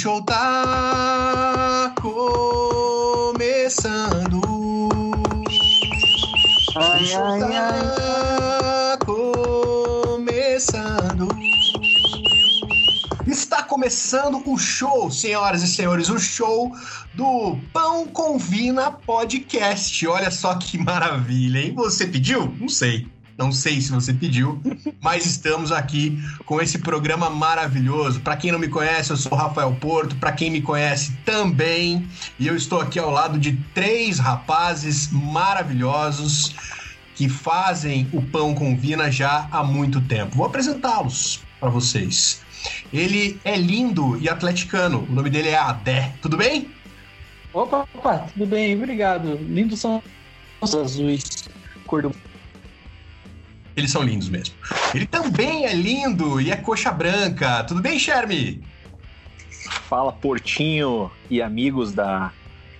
O show tá começando. Ai, o show ai, tá começando. Está começando o show, senhoras e senhores, o show do Pão com Vina Podcast. Olha só que maravilha, hein? Você pediu? Não sei. Não sei se você pediu, mas estamos aqui com esse programa maravilhoso. Para quem não me conhece, eu sou Rafael Porto. Para quem me conhece também, e eu estou aqui ao lado de três rapazes maravilhosos que fazem o pão com vina já há muito tempo. Vou apresentá-los para vocês. Ele é lindo e atleticano. O nome dele é Adé. Tudo bem? Opa, opa, tudo bem, obrigado. Lindos são os azuis, cor do eles são lindos mesmo. Ele também é lindo e é coxa branca. Tudo bem, Shermy? Fala, Portinho e amigos da.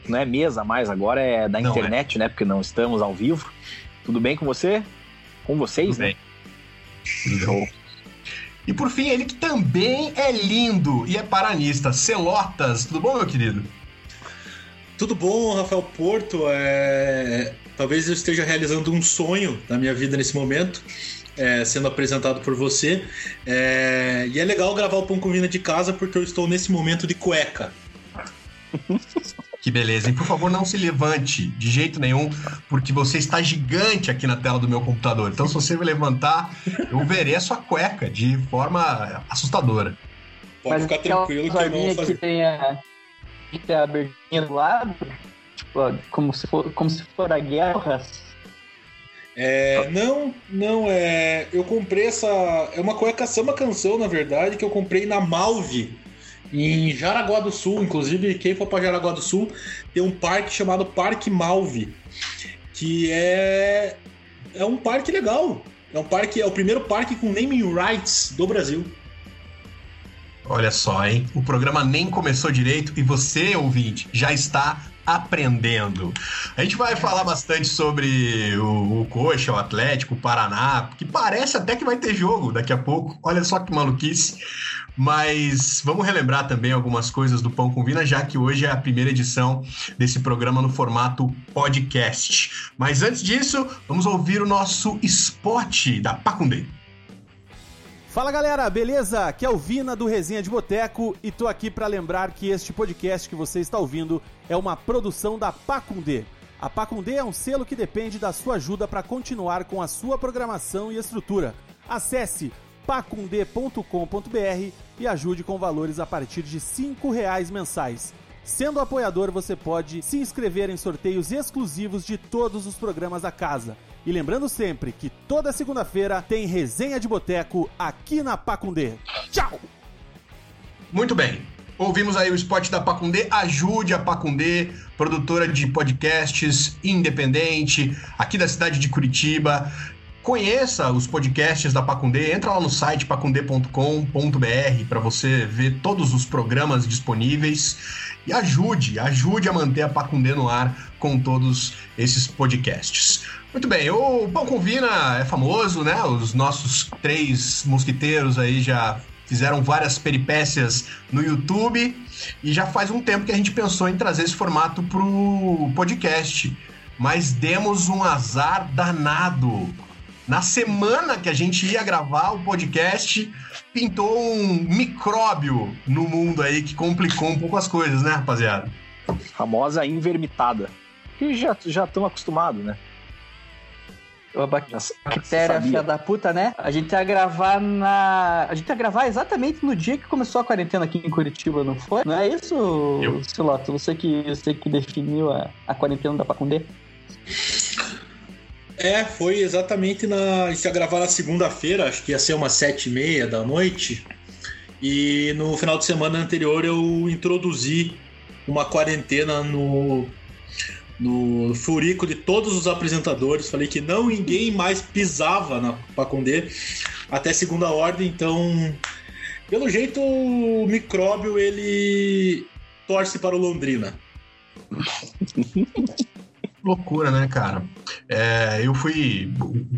Não é mesa mais, agora é da não internet, é. né? Porque não estamos ao vivo. Tudo bem com você? Com vocês, Tudo né? Bem. Show. E por fim, ele que também é lindo e é paranista. Celotas, tudo bom, meu querido? Tudo bom, Rafael Porto. É... Talvez eu esteja realizando um sonho na minha vida nesse momento, é, sendo apresentado por você. É... E é legal gravar o Pão com Vina de casa porque eu estou nesse momento de cueca. Que beleza. E por favor, não se levante de jeito nenhum, porque você está gigante aqui na tela do meu computador. Então, se você me levantar, eu verei a sua cueca de forma assustadora. Pode Mas ficar tranquilo que eu não vou fazer. Que tem a, que tem a abertinha do lado, como se for, como se for a guerra. É, não, não, é. Eu comprei essa. É uma cueca samba canção, na verdade, que eu comprei na Malve, em Jaraguá do Sul. Inclusive, quem for para Jaraguá do Sul, tem um parque chamado Parque Malve, que é. É um parque legal. É um parque, é o primeiro parque com naming rights do Brasil. Olha só, hein? O programa nem começou direito e você, ouvinte, já está aprendendo. A gente vai falar bastante sobre o, o Coxa, o Atlético, o Paraná, que parece até que vai ter jogo daqui a pouco. Olha só que maluquice. Mas vamos relembrar também algumas coisas do Pão com Vina, já que hoje é a primeira edição desse programa no formato podcast. Mas antes disso, vamos ouvir o nosso spot da Pacundê. Fala galera, beleza? Aqui é o Vina do Resenha de Boteco e tô aqui para lembrar que este podcast que você está ouvindo é uma produção da Pacundê. A Pacundê é um selo que depende da sua ajuda para continuar com a sua programação e estrutura. Acesse pacundê.com.br e ajude com valores a partir de R$ reais mensais. Sendo apoiador, você pode se inscrever em sorteios exclusivos de todos os programas da casa. E lembrando sempre que toda segunda-feira tem resenha de boteco aqui na Pacundê. Tchau! Muito bem. Ouvimos aí o spot da Pacundê. Ajude a Pacundê, produtora de podcasts independente, aqui da cidade de Curitiba. Conheça os podcasts da Pacundê, entra lá no site pacundê.com.br para você ver todos os programas disponíveis e ajude, ajude a manter a Pacundê no ar com todos esses podcasts. Muito bem, o Pão com Vina é famoso, né? Os nossos três mosquiteiros aí já fizeram várias peripécias no YouTube e já faz um tempo que a gente pensou em trazer esse formato pro podcast. Mas demos um azar danado. Na semana que a gente ia gravar o podcast, pintou um micróbio no mundo aí que complicou um pouco as coisas, né, rapaziada? Famosa invermitada. Que já estão acostumados, né? A bactéria filha da puta, né? A gente ia gravar na. A gente ia gravar exatamente no dia que começou a quarentena aqui em Curitiba, não foi? Não é isso, Eu. Siloto? Você que, você que definiu a, a quarentena da Pacundê? É, foi exatamente na. A gente ia gravar na segunda-feira, acho que ia ser umas sete e meia da noite. E no final de semana anterior eu introduzi uma quarentena no no furico de todos os apresentadores. Falei que não ninguém mais pisava na Pacondê até segunda ordem, então pelo jeito o micróbio ele torce para o Londrina. Loucura, né, cara? É, eu fui.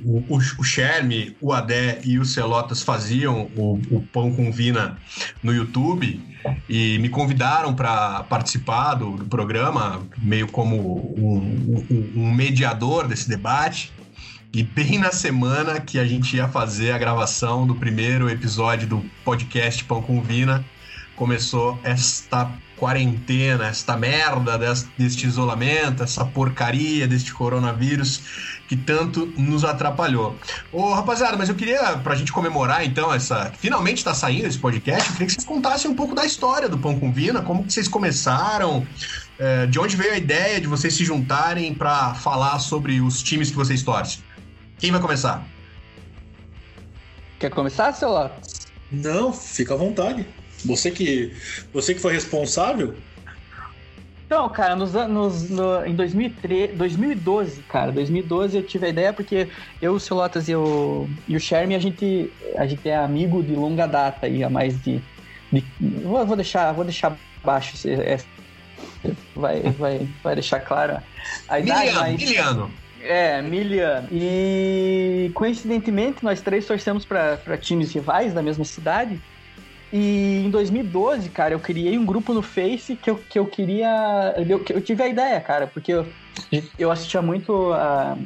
O, o, o Sherme, o Adé e o Celotas faziam o, o Pão com Vina no YouTube e me convidaram para participar do, do, programa, meio como um, um, um mediador desse debate. E bem na semana que a gente ia fazer a gravação do primeiro episódio do podcast Pão com Vina, começou esta quarentena, esta merda deste, isolamento, essa porcaria deste coronavírus que tanto nos atrapalhou. Ô, rapaziada, mas eu queria, pra gente comemorar então essa. Finalmente tá saindo esse podcast, eu queria que vocês contassem um pouco da história do Pão com Vina, como que vocês começaram, é, de onde veio a ideia de vocês se juntarem para falar sobre os times que vocês torcem. Quem vai começar? Quer começar, seu Lopes? Não, fica à vontade. Você que, você que foi responsável? Então, cara, nos, nos, no, em 2003, 2012, cara, 2012 eu tive a ideia porque eu, o Celotas e o, e o Sherme, a gente, a gente é amigo de longa data aí, há mais de... de vou, vou, deixar, vou deixar baixo, é, vai, vai, vai deixar clara a idade, miliano, mas... Miliano. É, Miliano. E coincidentemente, nós três torcemos para times rivais da mesma cidade. E em 2012, cara, eu criei um grupo no Face que eu, que eu queria. Eu, eu tive a ideia, cara, porque eu, eu assistia muito a,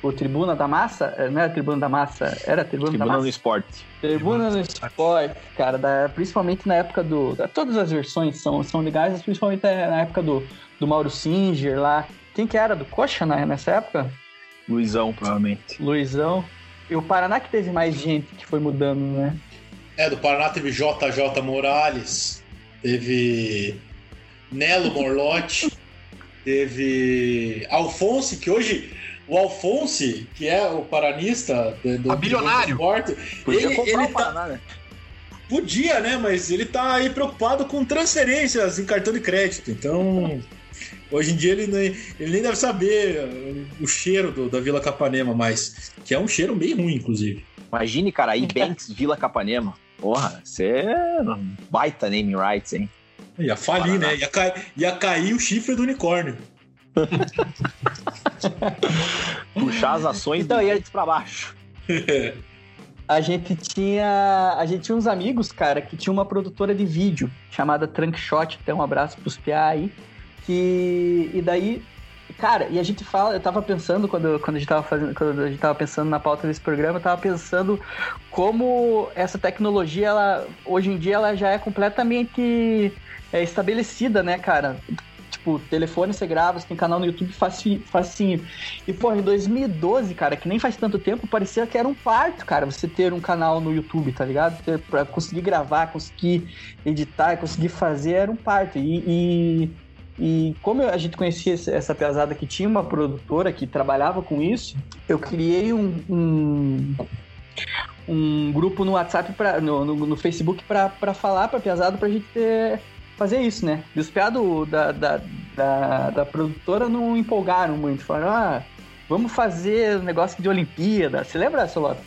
o Tribuna da Massa, eh, não era Tribuna da Massa, era Tribuna, Tribuna da Massa. no Esporte. Tribuna no Esporte, cara, da, principalmente na época do. Da, todas as versões são, são legais, principalmente na época do, do Mauro Singer lá. Quem que era? Do Coxa né, nessa época? Luizão, provavelmente. Luizão. E o Paraná que teve mais gente que foi mudando, né? É, do Paraná teve JJ Morales, teve Nelo Morlotti, teve Alfonso, que hoje o Alfonso, que é o paranista do, a bilionário. Do Podia ele, comprar ele o tá... Paraná, né? Podia, né? Mas ele tá aí preocupado com transferências em cartão de crédito. Então, hoje em dia ele nem, ele nem deve saber o cheiro do, da Vila Capanema, mas que é um cheiro meio ruim, inclusive. Imagine, cara, aí Banks Vila Capanema. Porra, você é baita name rights, hein? Ia falir, né? Ia, ca... ia cair o chifre do unicórnio. Puxar as ações então, ia para baixo. a gente tinha a gente tinha uns amigos, cara, que tinha uma produtora de vídeo chamada Trunkshot, até um abraço pros PA aí, que e daí Cara, e a gente fala, eu tava pensando quando, quando a gente tava fazendo, quando a gente tava pensando na pauta desse programa, eu tava pensando como essa tecnologia, ela, hoje em dia, ela já é completamente é, estabelecida, né, cara? Tipo, telefone você grava, você tem canal no YouTube facinho. facinho. E, pô, em 2012, cara, que nem faz tanto tempo, parecia que era um parto, cara, você ter um canal no YouTube, tá ligado? Pra conseguir gravar, conseguir editar, conseguir fazer, era um parto. E, e e como a gente conhecia essa pesada que tinha uma produtora que trabalhava com isso, eu criei um, um, um grupo no WhatsApp, pra, no, no, no Facebook, para falar para pesada para a gente ter, fazer isso, né? E os piados da, da, da, da, produtora não empolgaram muito. Falaram, ah, vamos fazer um negócio de Olimpíada. Você lembra, Solota?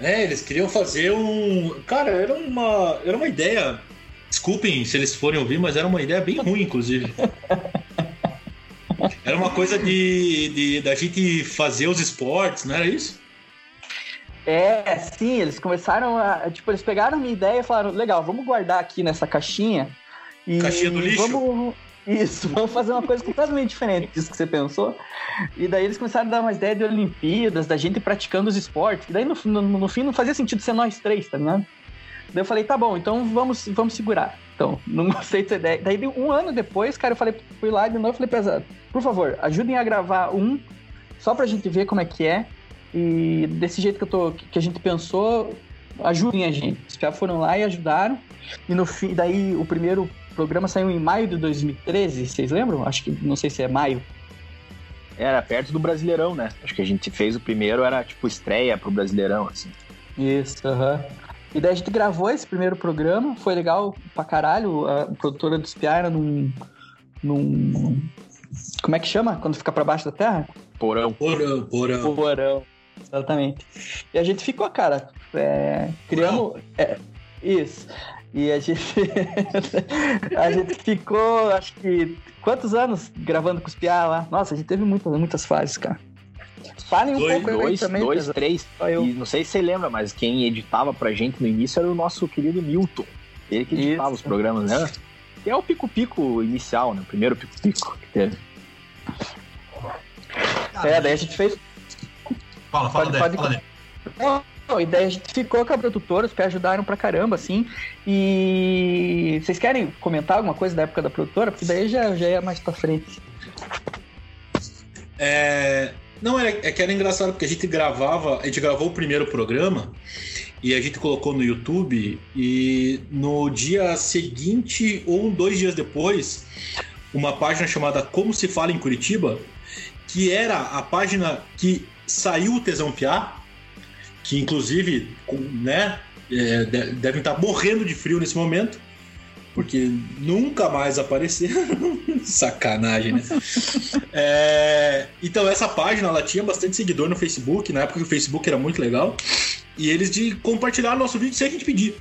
É, eles queriam fazer um. Cara, era uma, era uma ideia Desculpem se eles forem ouvir, mas era uma ideia bem ruim, inclusive. Era uma coisa de, de da gente fazer os esportes, não era isso? É, sim, eles começaram a. Tipo, eles pegaram a minha ideia e falaram: legal, vamos guardar aqui nessa caixinha. E caixinha do lixo? Vamos, isso, vamos fazer uma coisa completamente diferente disso que você pensou. E daí eles começaram a dar uma ideia de Olimpíadas, da gente praticando os esportes. E daí no, no, no fim não fazia sentido ser nós três, tá ligado? Daí eu falei, tá bom, então vamos, vamos segurar. Então, não gostei dessa ideia. Daí, um ano depois, cara, eu falei, fui lá de novo falei pra por favor, ajudem a gravar um, só pra gente ver como é que é. E desse jeito que, eu tô, que a gente pensou, ajudem a gente. Os já foram lá e ajudaram. E no fim, daí o primeiro programa saiu em maio de 2013, vocês lembram? Acho que, não sei se é maio. Era perto do Brasileirão, né? Acho que a gente fez o primeiro, era tipo estreia pro Brasileirão, assim. Isso, aham. Uhum. E daí a gente gravou esse primeiro programa, foi legal pra caralho. A produtora do Spiara num. num. Como é que chama? Quando fica pra baixo da terra? Porão. Porão, porão. Porão. Exatamente. E a gente ficou, cara, é, criamos. É, Isso. E a gente. a gente ficou, acho que. Quantos anos gravando com os Piá lá? Nossa, a gente teve muitas, muitas fases, cara. Falem um dois, pouco dois, também. Dois, três. E não sei se você lembra, mas quem editava pra gente no início era o nosso querido Milton. Ele que editava Isso. os programas, né? Que é o pico-pico inicial, né? O primeiro pico-pico que teve. é, daí a gente fez. Fala, fala, pode, dele, fala dele. e daí a gente ficou com a produtora, os pés ajudaram pra caramba, assim. E vocês querem comentar alguma coisa da época da produtora? Porque daí já, já ia mais pra frente. É, não, é, é que era engraçado, porque a gente gravava, a gente gravou o primeiro programa e a gente colocou no YouTube e no dia seguinte ou dois dias depois, uma página chamada Como se fala em Curitiba, que era a página que saiu o Tesão Piá, que inclusive, né, é, devem estar morrendo de frio nesse momento porque nunca mais apareceram. Sacanagem, né? é, então, essa página ela tinha bastante seguidor no Facebook, na época que o Facebook era muito legal. E eles de compartilhar nosso vídeo sem a gente pedir.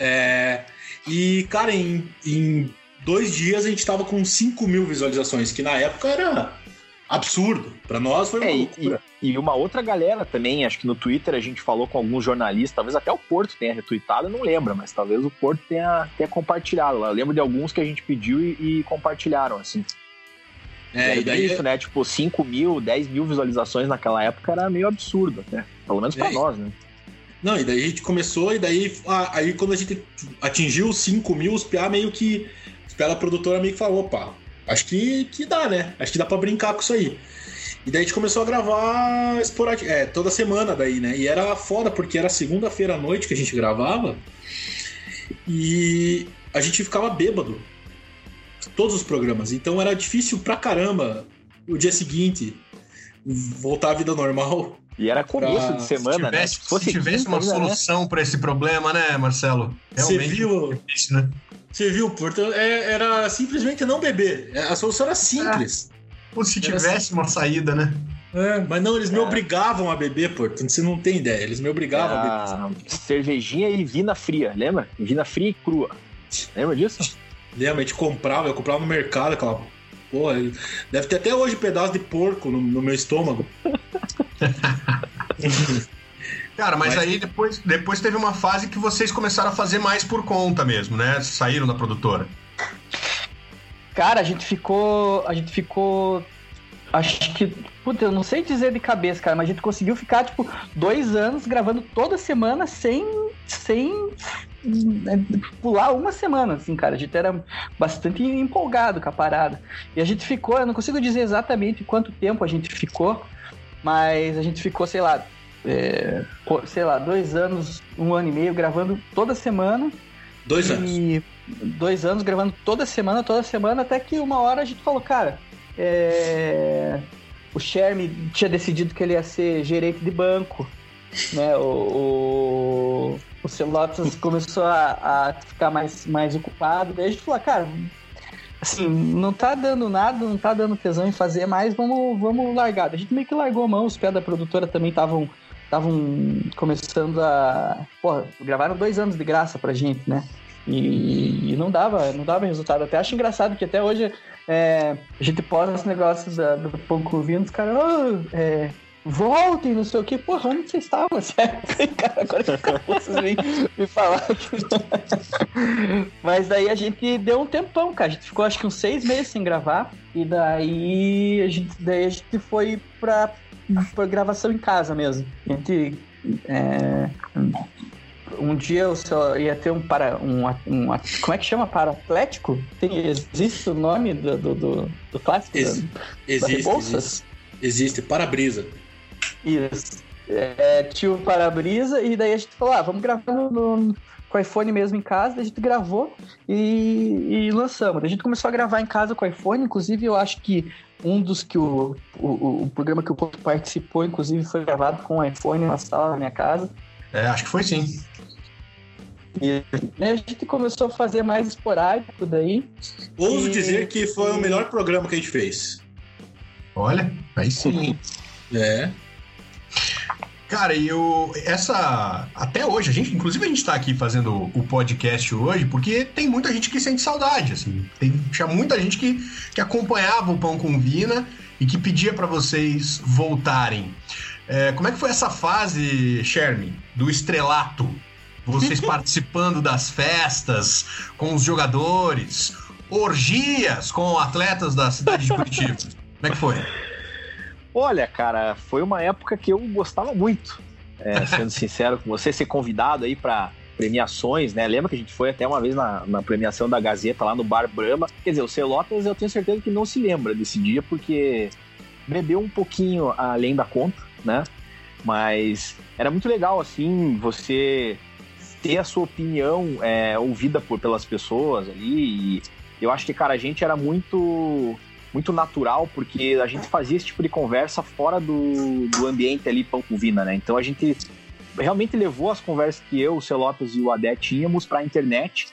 É, e, cara, em, em dois dias a gente tava com 5 mil visualizações, que na época era absurdo. Para nós foi uma é, loucura. E, e, uma outra galera também, acho que no Twitter a gente falou com alguns jornalistas, talvez até o Porto tenha retweetado, não lembro, mas talvez o Porto tenha, tenha compartilhado. Eu lembro de alguns que a gente pediu e, e compartilharam, assim. É, e daí... isso, né? Tipo, 5 mil, 10 mil visualizações naquela época era meio absurdo, né? Pelo menos para é, nós, né? Não, e daí a gente começou, e daí aí quando a gente atingiu os 5 mil, os PA meio que. Pela produtora meio que falou, opa, acho que, que dá, né? Acho que dá para brincar com isso aí. E daí a gente começou a gravar esporádico, é, toda semana daí, né? E era foda, porque era segunda-feira à noite que a gente gravava e a gente ficava bêbado. Todos os programas. Então era difícil pra caramba o dia seguinte voltar à vida normal. E era começo pra... de semana, se tivesse, né? Se, se tivesse uma né? solução né? para esse problema, né, Marcelo? Realmente Você viu? Difícil, né? Você viu, portanto, é, era simplesmente não beber. É, a solução era simples. Ah, se tivesse assim. uma saída, né? É, mas não, eles me é. obrigavam a beber, portanto, você não tem ideia. Eles me obrigavam a beber. Cervejinha e vina fria, lembra? Vina fria e crua. Lembra disso? Lembra, a gente comprava, eu comprava no mercado aquela. Porra, deve ter até hoje pedaço de porco no, no meu estômago. Cara, mas, mas, aí depois, depois teve uma fase que vocês começaram a fazer mais por conta mesmo, né? Saíram da produtora. Cara, a gente ficou. A gente ficou. Acho que. Puta, eu não sei dizer de cabeça, cara, mas a gente conseguiu ficar, tipo, dois anos gravando toda semana sem. sem. Né, pular uma semana, assim, cara. A gente era bastante empolgado com a parada. E a gente ficou, eu não consigo dizer exatamente quanto tempo a gente ficou, mas a gente ficou, sei lá, é, sei lá, dois anos, um ano e meio gravando toda semana. Dois anos. Dois anos gravando toda semana, toda semana, até que uma hora a gente falou, cara, é, o Sherme tinha decidido que ele ia ser gerente de banco, né? O, o, o começou a, a, ficar mais, mais ocupado, daí a gente falou, cara, assim, não tá dando nada, não tá dando tesão em fazer mais, vamos, vamos largar. A gente meio que largou a mão, os pés da produtora também estavam estavam começando a. Porra, gravaram dois anos de graça pra gente, né? E, e, não dava, não dava resultado. Até acho engraçado que até hoje é, a gente posta esse negócio da, do pão com vinho, os caras, oh, é, voltem, não sei o que. Porra, onde você estava, certo? Cara, agora vocês vêm me falar. Mas daí a gente deu um tempão, cara. A gente ficou acho que uns seis meses sem gravar. E daí a gente, daí a gente foi pra foi gravação em casa mesmo. A gente. É, um dia eu ia ter um para. Um, um, como é que chama? Para Atlético? Tem, existe o nome do, do, do, do clássico? Ex, da, existe, da existe. Existe, para-brisa. Isso. É, tinha o para-brisa e daí a gente falou: ah, vamos gravar no, no, com o iPhone mesmo em casa, a gente gravou e, e lançamos. A gente começou a gravar em casa com o iPhone, inclusive eu acho que um dos que o, o, o programa que o Porto participou, inclusive, foi gravado com o iPhone na sala da minha casa. É, acho que foi sim. E a gente começou a fazer mais esporádico daí. Ouso e... dizer que foi o melhor programa que a gente fez. Olha, aí sim. é. Cara, e eu, essa. Até hoje, a gente, inclusive a gente tá aqui fazendo o podcast hoje porque tem muita gente que sente saudade, assim. Tem, tinha muita gente que, que acompanhava o Pão com Vina e que pedia para vocês voltarem. É, como é que foi essa fase, Sherman, do estrelato? Vocês participando das festas com os jogadores, orgias com atletas da cidade de Curitiba. Como é que foi? Olha, cara, foi uma época que eu gostava muito. É, sendo sincero com você, ser convidado aí para premiações, né? Lembra que a gente foi até uma vez na, na, premiação da Gazeta lá no Bar Brahma. Quer dizer, o Celotas eu tenho certeza que não se lembra desse dia, porque bebeu um pouquinho além da conta, né? Mas era muito legal, assim, você ter a sua opinião é, ouvida por, pelas pessoas ali. E eu acho que, cara, a gente era muito muito natural, porque a gente fazia esse tipo de conversa fora do, do ambiente ali pão com vina, né? Então a gente realmente levou as conversas que eu, o Celotas e o Adé tínhamos para a internet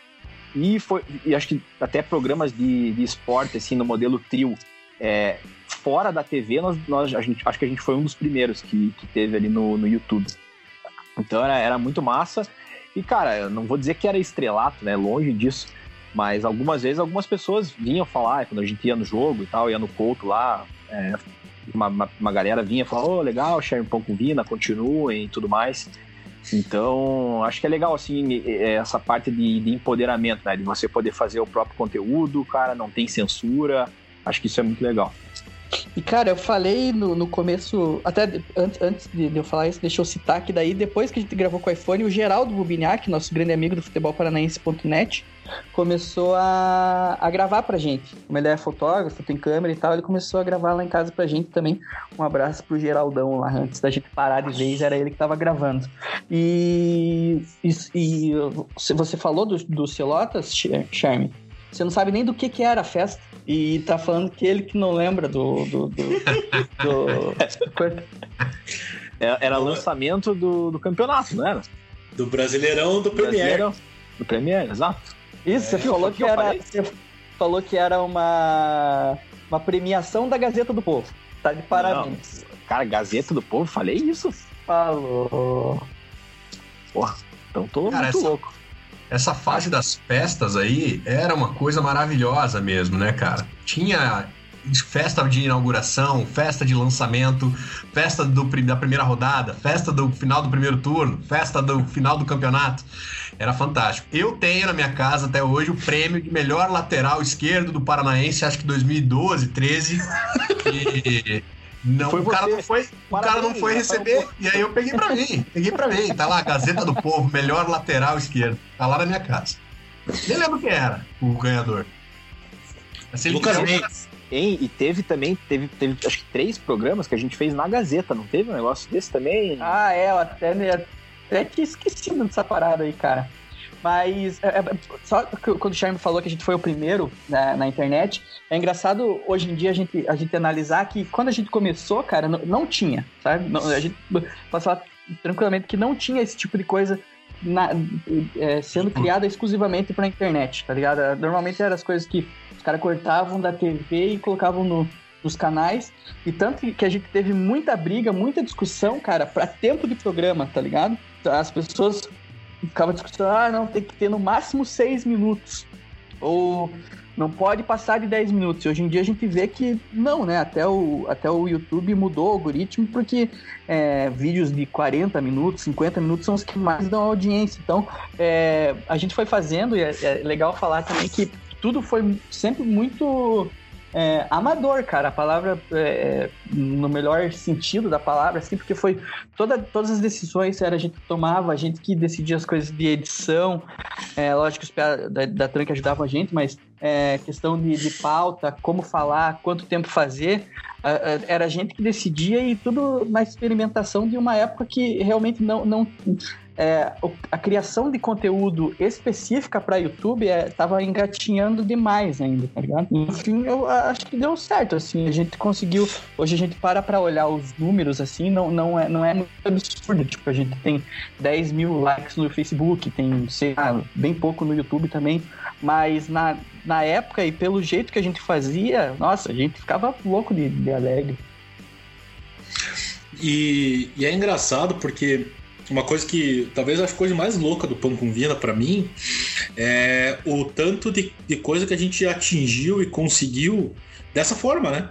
e foi e acho que até programas de, de esporte assim no modelo trio. É, fora da TV nós, nós a gente acho que a gente foi um dos primeiros que, que teve ali no, no YouTube. Então era, era muito massa. E cara eu não vou dizer que era estrelato né? Longe disso mas algumas vezes algumas pessoas vinham falar, quando a gente ia no jogo e tal, ia no Couto lá, é, uma, uma, uma, galera vinha e falava, oh, legal, share um pão com vina, continuem e tudo mais. Então, acho que é legal, assim, essa parte de, de, empoderamento, né? De você poder fazer o próprio conteúdo, cara, não tem censura. Acho que isso é muito legal. E, cara, eu falei no, no começo, até antes, antes de eu falar isso, deixa eu citar que daí, depois que a gente gravou com o iPhone, o Geraldo Bubiniak, nosso grande amigo do futebolparanaense.net, começou a, a gravar pra gente. Como ele é fotógrafo, tem câmera e tal, ele começou a gravar lá em casa pra gente também. Um abraço pro Geraldão lá, antes da gente parar de vez, era ele que tava gravando. E, e, e você falou do, do Celotas, Charme? Você não sabe nem do que, que era a festa. E tá falando que ele que não lembra do. do, do, do... É, era lançamento do, do campeonato, não era? Do Brasileirão do Premier. Do Premier, exato. Isso, você é, falou que, que era. Você falou que era uma. Uma premiação da Gazeta do Povo. Tá de parabéns. Não. Cara, Gazeta do Povo, falei isso? Falou. Porra, então tô Cara, muito essa, louco. Essa fase das festas aí era uma coisa maravilhosa mesmo, né, cara? Tinha festa de inauguração, festa de lançamento, festa do, da primeira rodada, festa do final do primeiro turno, festa do final do campeonato. Era fantástico. Eu tenho na minha casa até hoje o prêmio de melhor lateral esquerdo do Paranaense, acho que 2012, 13. E não, foi o cara não foi, o cara não foi receber e aí eu peguei para mim, peguei para mim. Tá lá Gazeta do Povo, melhor lateral esquerdo. Tá lá na minha casa. Nem lembro quem era o ganhador. Lucas Mendes. Hein? E teve também, teve, teve acho que três programas que a gente fez na Gazeta, não teve um negócio desse também? Ah, é, eu até, até tinha esquecido dessa parada aí, cara. Mas é, é, só quando o Charme falou que a gente foi o primeiro na, na, internet, é engraçado hoje em dia a gente, a gente analisar que quando a gente começou, cara, não, não tinha, sabe? Não, a gente pode tranquilamente que não tinha esse tipo de coisa na, é, sendo criada exclusivamente para a internet, tá ligado? Normalmente eram as coisas que os caras cortavam da TV e colocavam no, nos canais. E tanto que a gente teve muita briga, muita discussão, cara, para tempo de programa, tá ligado? As pessoas ficava discutindo, ah, não, tem que ter no máximo seis minutos. Ou não pode passar de 10 minutos. Hoje em dia a gente vê que não, né? Até o, até o YouTube mudou o algoritmo porque é, vídeos de 40 minutos, 50 minutos são os que mais dão audiência. Então, é, a gente foi fazendo, e é, é legal falar também que tudo foi sempre muito é, amador, cara. A palavra é, é, no melhor sentido da palavra, assim, porque foi toda, todas as decisões era a gente tomava, a gente que decidia as coisas de edição. É, lógico que os da, da Tranca ajudavam a gente, mas é, questão de, de pauta, como falar, quanto tempo fazer, era a gente que decidia e tudo na experimentação de uma época que realmente não, não é, a criação de conteúdo específica para YouTube estava é, engatinhando demais ainda, tá ligado? Enfim, eu acho que deu certo, assim, a gente conseguiu, hoje a gente para para olhar os números, assim, não, não, é, não é muito absurdo, tipo, a gente tem 10 mil likes no Facebook, tem, sei lá, bem pouco no YouTube também, mas na, na época e pelo jeito que a gente fazia, nossa, a gente ficava louco de, de alegre. E, e é engraçado porque uma coisa que talvez a coisa mais louca do Pão com Vina para mim é o tanto de, de coisa que a gente atingiu e conseguiu dessa forma, né?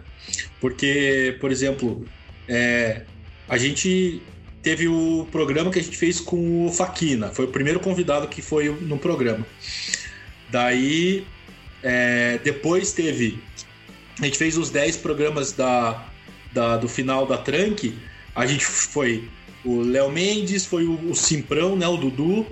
Porque, por exemplo, é, a gente teve o programa que a gente fez com o Faquina, foi o primeiro convidado que foi no programa. Daí, é, depois teve. A gente fez os 10 programas da, da, do final da Tranque. A gente foi o Léo Mendes, foi o, o Simprão, né, o Dudu,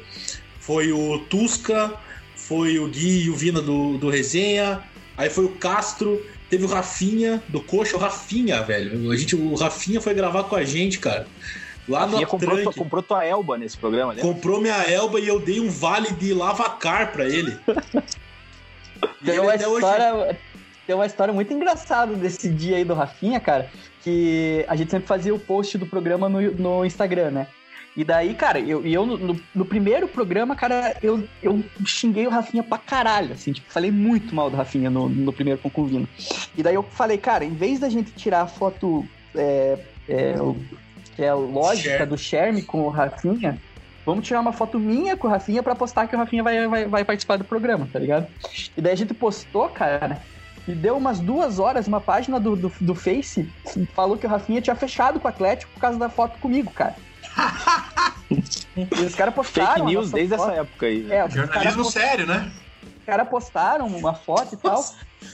foi o Tusca, foi o Gui e o Vina do, do Resenha, aí foi o Castro, teve o Rafinha do Coxa, o Rafinha, velho. A gente, o Rafinha foi gravar com a gente, cara. Lá no comprou, tua, comprou tua Elba nesse programa, né? Comprou minha Elba e eu dei um vale de lavacar pra ele. tem, uma história, hoje... tem uma história muito engraçada desse dia aí do Rafinha, cara que a gente sempre fazia o post do programa no, no Instagram, né? E daí, cara, eu, eu no, no, primeiro programa, cara, eu, eu xinguei o Rafinha pra caralho, assim, tipo, falei muito mal do Rafinha no, no primeiro concuvino. E daí eu falei, cara, em vez da gente tirar a foto é, é, que é lógica do Sherme com o Rafinha, vamos tirar uma foto minha com o Rafinha pra postar que o Rafinha vai, vai, vai participar do programa, tá ligado? E daí a gente postou, cara, e deu umas duas horas, uma página do, do, do Face falou que o Rafinha tinha fechado com o Atlético por causa da foto comigo, cara. e os caras postaram. Fake news desde foto. essa época aí. É, Jornalismo sério, né? Os caras postaram uma foto e tal.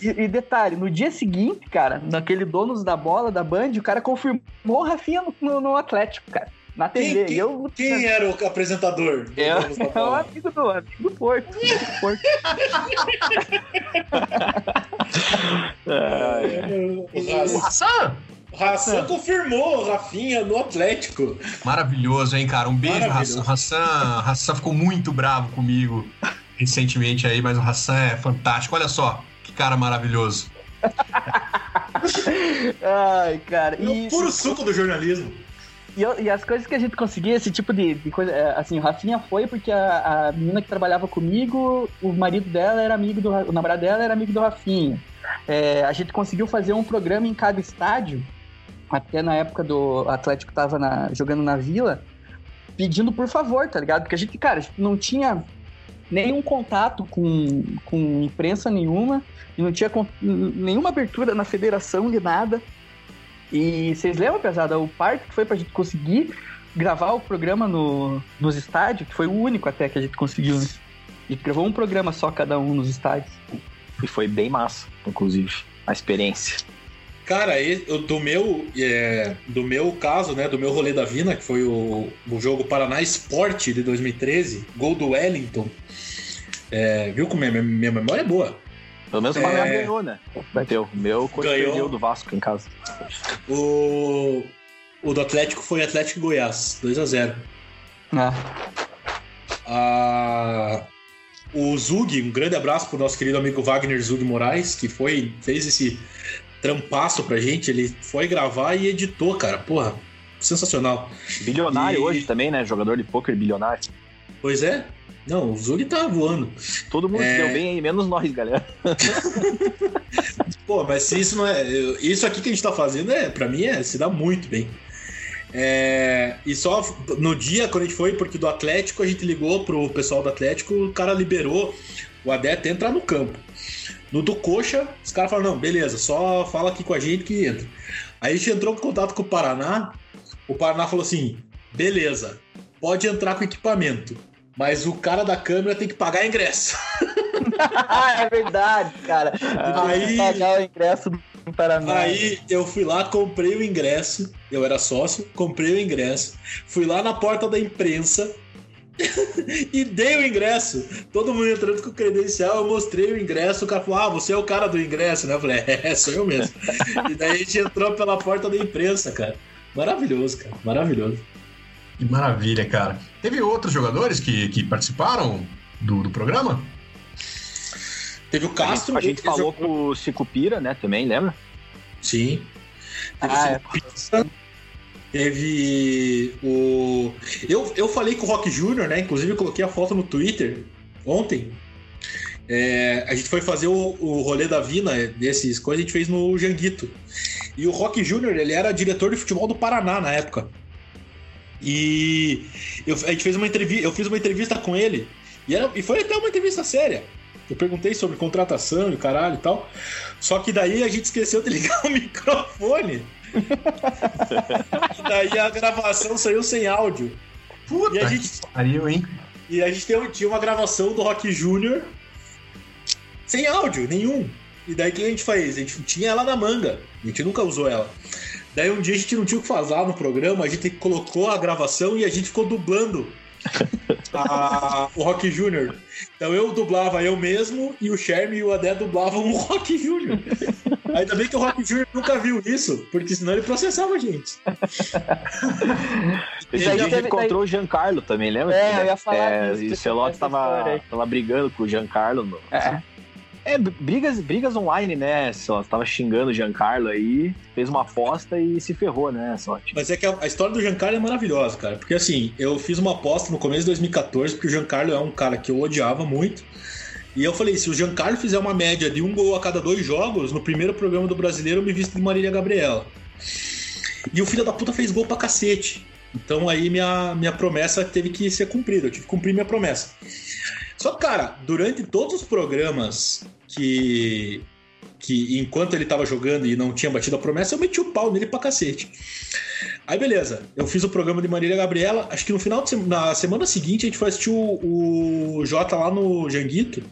E, e, detalhe, no dia seguinte, cara, naquele Donos da Bola da Band, o cara confirmou o Rafinha no, no, no Atlético, cara na TV. Quem, quem, eu, quem era o apresentador? Do eu, é o amigo do, amigo do Porto. do Porto. o Hassan? O Hassan confirmou o Rafinha no Atlético. Maravilhoso, hein, cara? Um beijo, Hassan. Hassan. Hassan ficou muito bravo comigo recentemente aí, mas o Hassan é fantástico. Olha só, que cara maravilhoso. Ai, cara. É o puro suco do jornalismo. E, e, as coisas que a gente conseguia, esse tipo de, de coisa. É, assim, o Rafinha foi porque a, a, menina que trabalhava comigo, o marido dela era amigo do. O namorado dela era amigo do Rafinha. É, a gente conseguiu fazer um programa em cada estádio, até na época do Atlético tava na, jogando na vila, pedindo por favor, tá ligado? Porque a gente, cara, a gente não tinha nenhum contato com, com imprensa nenhuma, e não tinha nenhuma abertura na federação de nada. E vocês lembram, pesada, o parque que foi pra gente conseguir gravar o programa no, nos estádios, que foi o único até que a gente conseguiu, né? A gente gravou um programa só cada um nos estádios. E foi bem massa, inclusive, a experiência. Cara, do meu, é, do meu caso, né, do meu rolê da Vina, que foi o, o jogo Paraná Esporte de 2013, gol do Wellington. É, viu como minha, minha memória é boa? Pelo menos o Paraná é... ganhou, né? Bateu. O meu ganhou do Vasco em casa. O, o do Atlético foi Atlético Goiás, 2x0. Ah. ah. O Zug, um grande abraço pro nosso querido amigo Wagner Zug Moraes, que foi, fez esse trampaço pra gente. Ele foi gravar e editou, cara. Porra, sensacional. Bilionário e... hoje também, né? Jogador de pôquer bilionário. Pois é, não, o Zug tá voando. Todo mundo é... deu bem aí, menos nós, galera. Pô, mas se isso não é. Isso aqui que a gente tá fazendo, é, pra mim, é, se dá muito bem. É, e só no dia, quando a gente foi, porque do Atlético, a gente ligou pro pessoal do Atlético, o cara liberou o Adete entrar no campo. No do Coxa, os caras falaram: não, beleza, só fala aqui com a gente que entra. Aí a gente entrou em contato com o Paraná, o Paraná falou assim: beleza, pode entrar com equipamento mas o cara da câmera tem que pagar ingresso. é verdade, cara. Aí, pagar o ingresso do Paraná. Aí eu fui lá, comprei o ingresso. Eu era sócio, comprei o ingresso. Fui lá na porta da imprensa e dei o ingresso. Todo mundo entrando com credencial, eu mostrei o ingresso. O cara falou: Ah, você é o cara do ingresso, né? Eu falei: É, sou eu mesmo. e daí a gente entrou pela porta da imprensa, cara. Maravilhoso, cara. Maravilhoso. Que maravilha, cara. Teve outros jogadores que, que participaram do, do programa? Teve o Castro. A gente, a gente falou com o Cicupira, né? Também, lembra? Sim. Teve ah, é. Teve o. Eu, eu falei com o Rock Júnior, né? Inclusive eu coloquei a foto no Twitter ontem. É, a gente foi fazer o, o rolê da Vina, desses coisas, a gente fez no Janguito. E o Rock Júnior, ele era diretor de futebol do Paraná na época. E eu, a gente fez uma entrevista, eu fiz uma entrevista com ele. E, era, e foi até uma entrevista séria. Eu perguntei sobre contratação e caralho e tal. Só que daí a gente esqueceu de ligar o microfone. e daí a gravação saiu sem áudio. Puta e a gente, pariu, hein? E a gente tinha uma gravação do Rock Júnior sem áudio nenhum. E daí o que a gente fez? A gente tinha ela na manga. A gente nunca usou ela. Daí um dia a gente não tinha o que fazer no programa, a gente colocou a gravação e a gente ficou dublando a, o Rock Júnior. Então eu dublava eu mesmo e o Sherm e o Adé dublavam o Rock Júnior. Ainda bem que o Rock Júnior nunca viu isso, porque senão ele processava a gente. E a gente encontrou o Giancarlo também, lembra? É, eu ia falar é, disso, E o Celote tava, tava brigando com o Giancarlo. No... É. É, brigas, brigas online, né? Só tava xingando o Giancarlo aí, fez uma aposta e se ferrou, né? Sorte. Mas é que a, a, história do Giancarlo é maravilhosa, cara. Porque assim, eu fiz uma aposta no começo de 2014, porque o Giancarlo é um cara que eu odiava muito. E eu falei, se o Giancarlo fizer uma média de um gol a cada dois jogos, no primeiro programa do brasileiro eu me visto de Marília Gabriela. E o filho da puta fez gol pra cacete. Então aí minha, minha promessa teve que ser cumprida, eu tive que cumprir minha promessa. Só que, cara, durante todos os programas que que enquanto ele tava jogando e não tinha batido a promessa, eu meti o pau nele pra cacete. Aí beleza, eu fiz o programa de Marília Gabriela, acho que no final de semana, na semana seguinte a gente foi assistir o, o Jota lá no Janguito.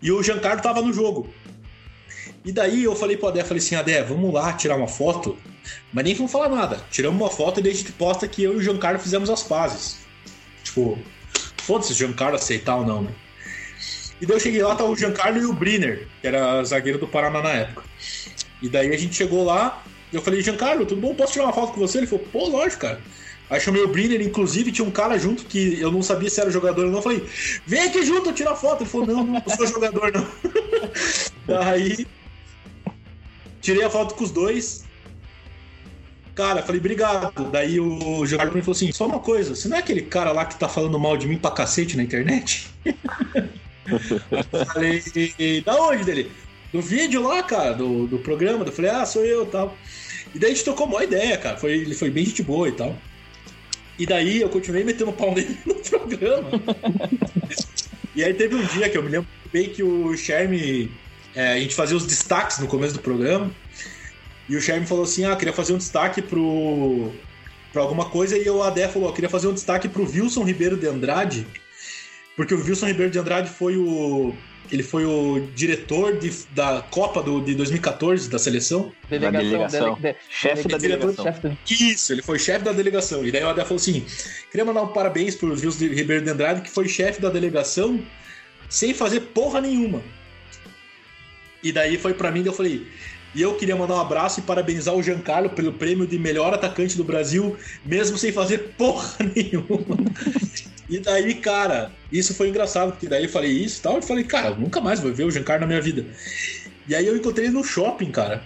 E o Giancarlo tava no jogo. E daí eu falei pro Adé, falei assim, Adé, vamos lá tirar uma foto. Mas nem vamos falar nada. Tiramos uma foto e daí a gente posta que eu e o Giancarlo fizemos as pazes. Tipo, foda-se o Giancarlo aceitar ou não, né? E daí eu cheguei lá, tava o Giancarlo e o Briner, que era zagueiro do Paraná na época. E daí a gente chegou lá, eu falei, Giancarlo, tudo bom? Posso tirar uma foto com você? Ele falou, pô, lógico, cara. Aí chamei o Briner, inclusive tinha um cara junto que eu não sabia se era jogador ou não. Eu falei, vem aqui junto, tira foto. Ele falou, não, não sou jogador, não. daí tirei a foto com os dois. Cara, falei, obrigado. Daí o jogador me falou assim: só uma coisa, você não é aquele cara lá que tá falando mal de mim pra cacete na internet? falei, da onde dele? Do vídeo lá, cara, do, do programa. Eu falei, ah, sou eu tal. E daí a gente trocou uma ideia, cara. Foi, ele foi bem gente boa e tal. E daí eu continuei metendo pau nele no programa. e aí teve um dia que eu me lembro bem que o Sherme. É, a gente fazia os destaques no começo do programa. E o Sherme falou assim: ah, queria fazer um destaque pro. pra alguma coisa. E o Adé falou: queria fazer um destaque pro Wilson Ribeiro de Andrade porque o Wilson Ribeiro de Andrade foi o. Ele foi o diretor de, da Copa do, de 2014 da seleção. Delegação. Da delegação. Dele, chefe da delegação. Chefe Isso, ele foi chefe da delegação. E daí o Adé falou assim: queria mandar um parabéns pro Wilson Ribeiro de Andrade, que foi chefe da delegação sem fazer porra nenhuma. E daí foi para mim, eu falei. E eu queria mandar um abraço e parabenizar o Giancarlo pelo prêmio de melhor atacante do Brasil, mesmo sem fazer porra nenhuma. E daí, cara, isso foi engraçado, porque daí eu falei isso e tal, e falei, cara, eu nunca mais vou ver o Giancarlo na minha vida. E aí eu encontrei ele no shopping, cara.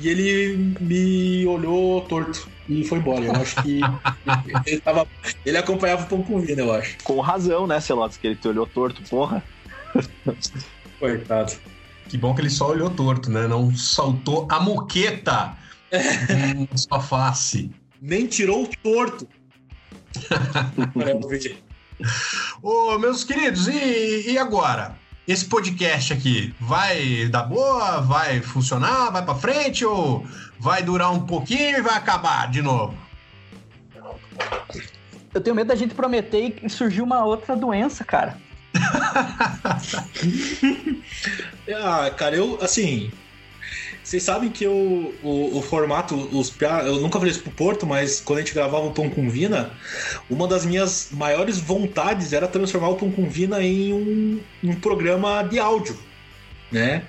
E ele me olhou torto e foi embora. Eu acho que ele, tava, ele acompanhava o pão com vida, eu acho. Com razão, né, Celotes, que ele te olhou torto, porra. Coitado. Que bom que ele só olhou torto, né? Não saltou a moqueta na sua face. Nem tirou o torto. Ô, meus queridos, e, e agora? Esse podcast aqui vai dar boa? Vai funcionar? Vai para frente? Ou vai durar um pouquinho e vai acabar de novo? Eu tenho medo da gente prometer e surgir uma outra doença, cara. ah, cara, eu, assim, vocês sabem que eu, o, o formato, os eu nunca falei isso pro Porto, mas quando a gente gravava o Pão com Vina, uma das minhas maiores vontades era transformar o Pão com Vina em um, um programa de áudio, né?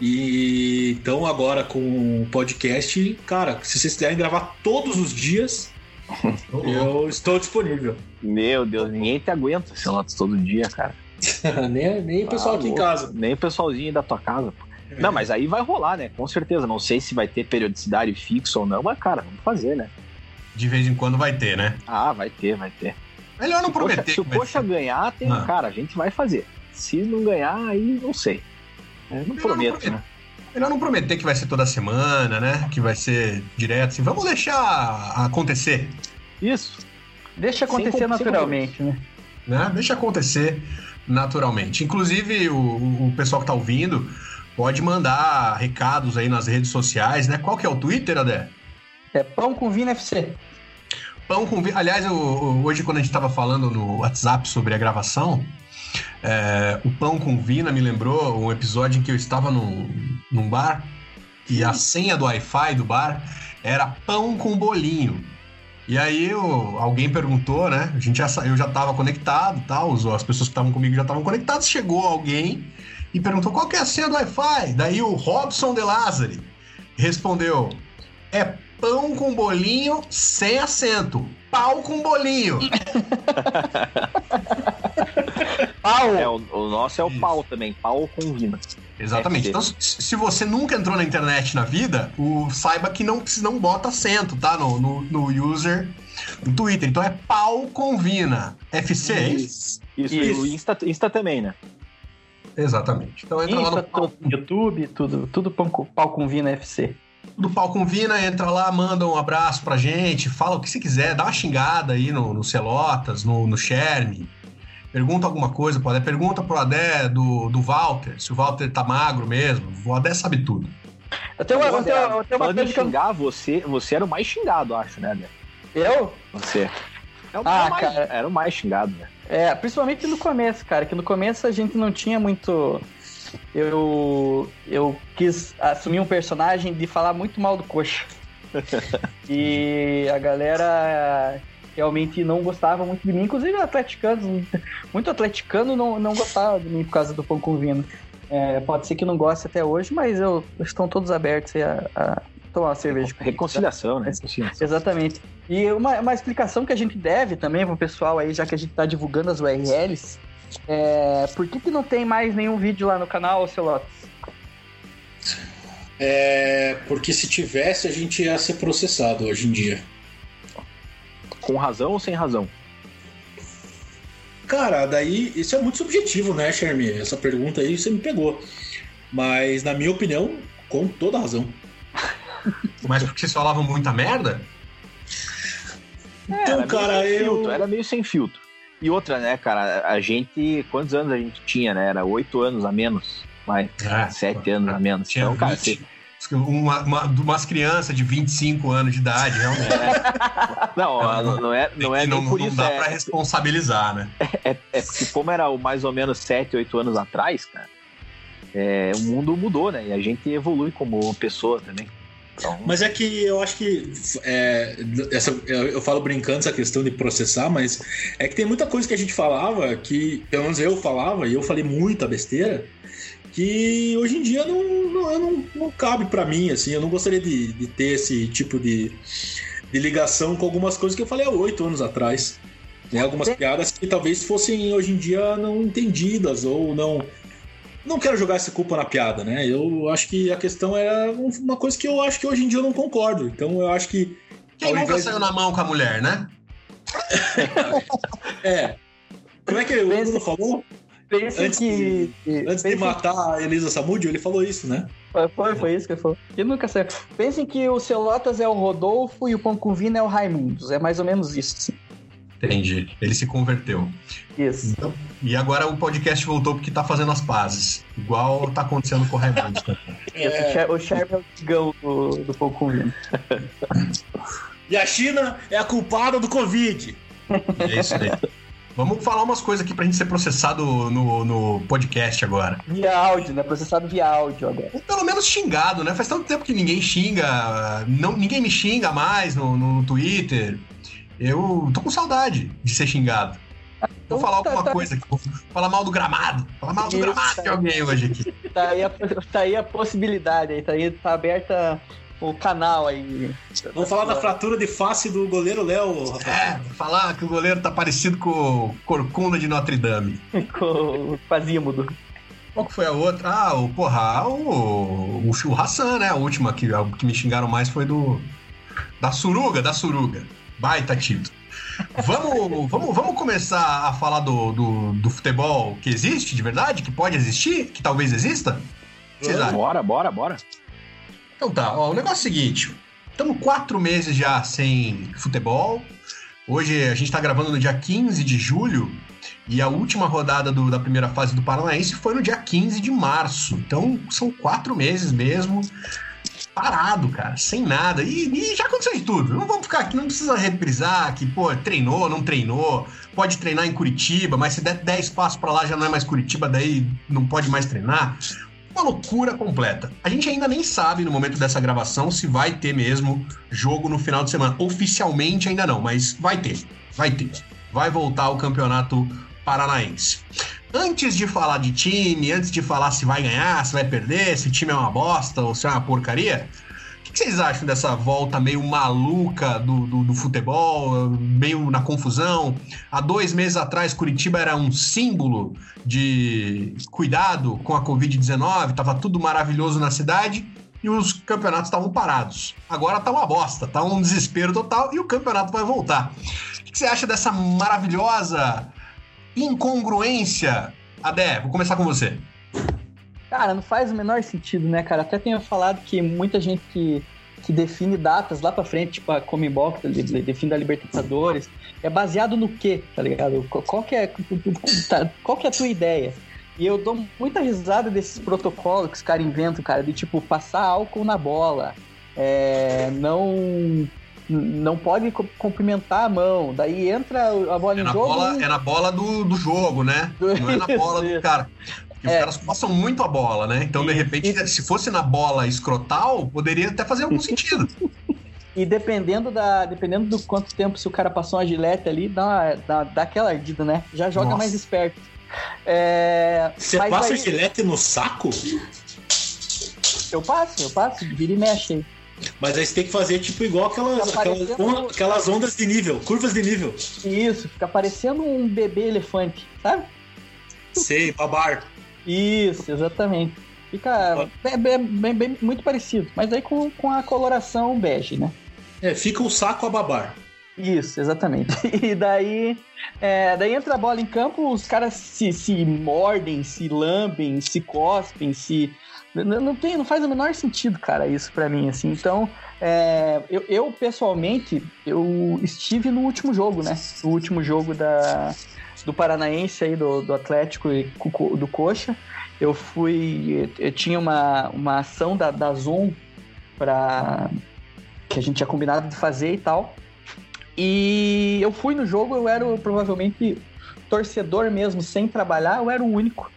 E então agora com o podcast, cara, se vocês quiserem gravar todos os dias, eu estou disponível. Meu Deus, ninguém te aguenta, sei lá, todo dia, cara. nem, nem o pessoal ah, aqui em casa. Nem o pessoalzinho da tua casa, pô. Não, mas aí vai rolar, né? Com certeza. Não sei se vai ter periodicidade fixa ou não, mas, cara, vamos fazer, né? De vez em quando vai ter, né? Ah, vai ter, vai ter. Melhor não se prometer. Poxa, se o Coxa ganhar, tem, ah. cara, a gente vai fazer. Se não ganhar, aí não sei. Eu não prometo, não né? Melhor não prometer que vai ser toda semana, né? Que vai ser direto. Assim. Vamos deixar acontecer. Isso. Deixa acontecer sem, naturalmente, sem né? né? Deixa acontecer naturalmente. Inclusive, o, o pessoal que tá ouvindo pode mandar recados aí nas redes sociais, né? Qual que é o Twitter, Adé? É Pão com Vina FC. Pão com Vina. Aliás, eu, hoje, quando a gente estava falando no WhatsApp sobre a gravação, é, o Pão com Vina me lembrou um episódio em que eu estava num, num bar e a senha do Wi-Fi do bar era pão com bolinho. E aí eu, alguém perguntou, né? A gente já, eu já estava conectado, tal, as pessoas que estavam comigo já estavam conectadas. Chegou alguém e perguntou qual que é a senha do Wi-Fi. Daí o Robson de Lázari respondeu: é pão com bolinho sem acento. Pau com bolinho. pau. É, o, o, nosso é o Isso. pau também, pau com vina. Exatamente. Então, se você nunca entrou na internet na vida, o, saiba que não, não bota acento, tá? No, no, no user do Twitter. Então é pau com vina. FC, é isso? Isso, isso. e o Insta, Insta também, né? Exatamente. Então entra Insta, lá no pau... YouTube, tudo, tudo pau com vina FC do Pau com Vina, entra lá, manda um abraço pra gente, fala o que você quiser, dá uma xingada aí no, no Celotas, no, no Sherme, pergunta alguma coisa, pode. Pergunta pro Adé do, do Walter, se o Walter tá magro mesmo. O Adé sabe tudo. Eu tenho uma, eu tenho, eu tenho uma coisa xingar, você, você era o mais xingado, acho, né, Adé? Eu? Você. É o ah, mais, cara, era o mais xingado, né? É, principalmente no começo, cara, que no começo a gente não tinha muito. Eu, eu quis assumir um personagem de falar muito mal do coxa. e a galera realmente não gostava muito de mim, inclusive atleticanos, muito atleticano não, não gostava de mim por causa do pão com vino. É, pode ser que não goste até hoje, mas eu, estão todos abertos a, a tomar uma cerveja. Reconciliação, né? Exatamente. E uma, uma explicação que a gente deve também pro pessoal aí, já que a gente está divulgando as URLs, é, por que, que não tem mais nenhum vídeo lá no canal, Celotes? É, porque se tivesse, a gente ia ser processado hoje em dia. Com razão ou sem razão? Cara, daí isso é muito subjetivo, né, Shermy? Essa pergunta aí você me pegou. Mas, na minha opinião, com toda razão. Mas porque vocês falavam muita merda? Então, cara, eu. Filtro, era meio sem filtro. E outra, né, cara, a gente. Quantos anos a gente tinha, né? Era oito anos a menos. Mais, é, sete anos a menos. Tinha então, cara, 20, uma, uma, umas crianças de 25 anos de idade, realmente. É. Não, não, não é, não é não, por não isso. Não dá é, pra responsabilizar, né? É, é, porque, como era mais ou menos 7, 8 anos atrás, cara, é, o mundo mudou, né? E a gente evolui como pessoa também. Então... Mas é que eu acho que é, essa, eu falo brincando essa questão de processar, mas é que tem muita coisa que a gente falava que, pelo menos eu falava, e eu falei muita besteira, que hoje em dia não, não, não, não cabe para mim, assim, eu não gostaria de, de ter esse tipo de, de ligação com algumas coisas que eu falei há oito anos atrás. Né? Algumas piadas que talvez fossem hoje em dia não entendidas ou não. Não quero jogar essa culpa na piada, né? Eu acho que a questão é uma coisa que eu acho que hoje em dia eu não concordo. Então eu acho que. Quem nunca saiu de... na mão com a mulher, né? é. Como é que o Bruno falou? Pensa antes que. De, antes de matar a Elisa Samudio, ele falou isso, né? Foi, foi isso que ele falou. E nunca saiu. Pensem que o Celotas é o Rodolfo e o Pão com Vina é o Raimundos. É mais ou menos isso. Entendi. Ele se converteu. Isso. Então, e agora o podcast voltou porque tá fazendo as pazes. Igual tá acontecendo com o Raimundos. É... O Sherman é o cigão do, do Vina. e a China é a culpada do Covid. É isso aí. Vamos falar umas coisas aqui pra gente ser processado no, no podcast agora. Via áudio, né? Processado via áudio agora. Ou pelo menos xingado, né? Faz tanto tempo que ninguém xinga, não, ninguém me xinga mais no, no Twitter. Eu tô com saudade de ser xingado. Vou falar alguma tá, tá. coisa aqui, vou falar mal do gramado. Falar mal do Isso, gramado tá de alguém hoje aqui. Tá aí, a, tá aí a possibilidade aí, tá aí, tá aberta o canal aí. Vamos falar da fratura de face do goleiro Léo, É, falar que o goleiro tá parecido com o Corcunda de Notre Dame. com o Quasímodo. Qual que foi a outra? Ah, o porra, o, o, o Hassan, né? A última que, a, que me xingaram mais foi do. Da Suruga, da Suruga. Baita título. Vamos, vamos, vamos começar a falar do, do, do futebol que existe de verdade, que pode existir, que talvez exista? Bora, bora, bora. Então tá, ó, o negócio é o seguinte: estamos quatro meses já sem futebol. Hoje a gente está gravando no dia 15 de julho e a última rodada do, da primeira fase do Paranaense foi no dia 15 de março. Então são quatro meses mesmo parado, cara, sem nada. E, e, já aconteceu de tudo. Não vamos ficar aqui, não precisa reprisar que, pô, treinou, não treinou. Pode treinar em Curitiba, mas se der 10 passos para lá já não é mais Curitiba, daí não pode mais treinar. Uma loucura completa. A gente ainda nem sabe no momento dessa gravação se vai ter mesmo jogo no final de semana. Oficialmente ainda não, mas vai ter. Vai ter. Vai voltar o campeonato paranaense. Antes de falar de time, antes de falar se vai ganhar, se vai perder, se o time é uma bosta ou se é uma porcaria, o que vocês acham dessa volta meio maluca do, do, do, futebol, meio na confusão? Há dois meses atrás, Curitiba era um símbolo de cuidado com a Covid-19, estava tudo maravilhoso na cidade e os campeonatos estavam parados. Agora tá uma bosta, tá um desespero total e o campeonato vai voltar. O que você acha dessa maravilhosa incongruência. Adé, vou começar com você. Cara, não faz o menor sentido, né, cara? Até tenho falado que muita gente que, que define datas lá pra frente, tipo a Comembol, que define da Libertadores, é baseado no quê, tá ligado? Qual que é, tá, qual que é a tua ideia? E eu dou muita risada desses protocolos que os caras inventam, cara, de tipo passar álcool na bola, é, não não pode cumprimentar a mão. Daí entra a bola é em jogo. Bola, e... É na bola do, do jogo, né? Não é na bola do cara. Porque é. os caras passam muito a bola, né? Então, de repente, e... se fosse na bola escrotal, poderia até fazer algum sentido. E dependendo, da, dependendo do quanto tempo, se o cara passou uma gilete ali, dá, dá, dá aquela ardida, né? Já joga Nossa. mais esperto. É, Você passa aí... gilete no saco? Eu passo, eu passo, vira e mexe aí. Mas aí você tem que fazer tipo igual aquelas, aquelas, aquelas, ondas de nível, curvas de nível. Isso, fica parecendo um bebê elefante, sabe? Sei, babar. Isso, exatamente. Fica bem, bem, bem, muito parecido, mas aí com, com a coloração bege, né? É, fica o saco a babar. Isso, exatamente. E daí, é, daí entra a bola em campo, os caras se, se mordem, se lambem, se cospem, se não, tem, não faz o menor sentido, cara, isso para mim, assim. Então, é, eu, eu, pessoalmente, eu estive no último jogo, né? No último jogo da, do Paranaense aí, do, do Atlético e do Coxa. Eu fui. Eu tinha uma, uma ação da, da Zoom para que a gente tinha combinado de fazer e tal. E eu fui no jogo, eu era provavelmente torcedor mesmo, sem trabalhar, eu era o único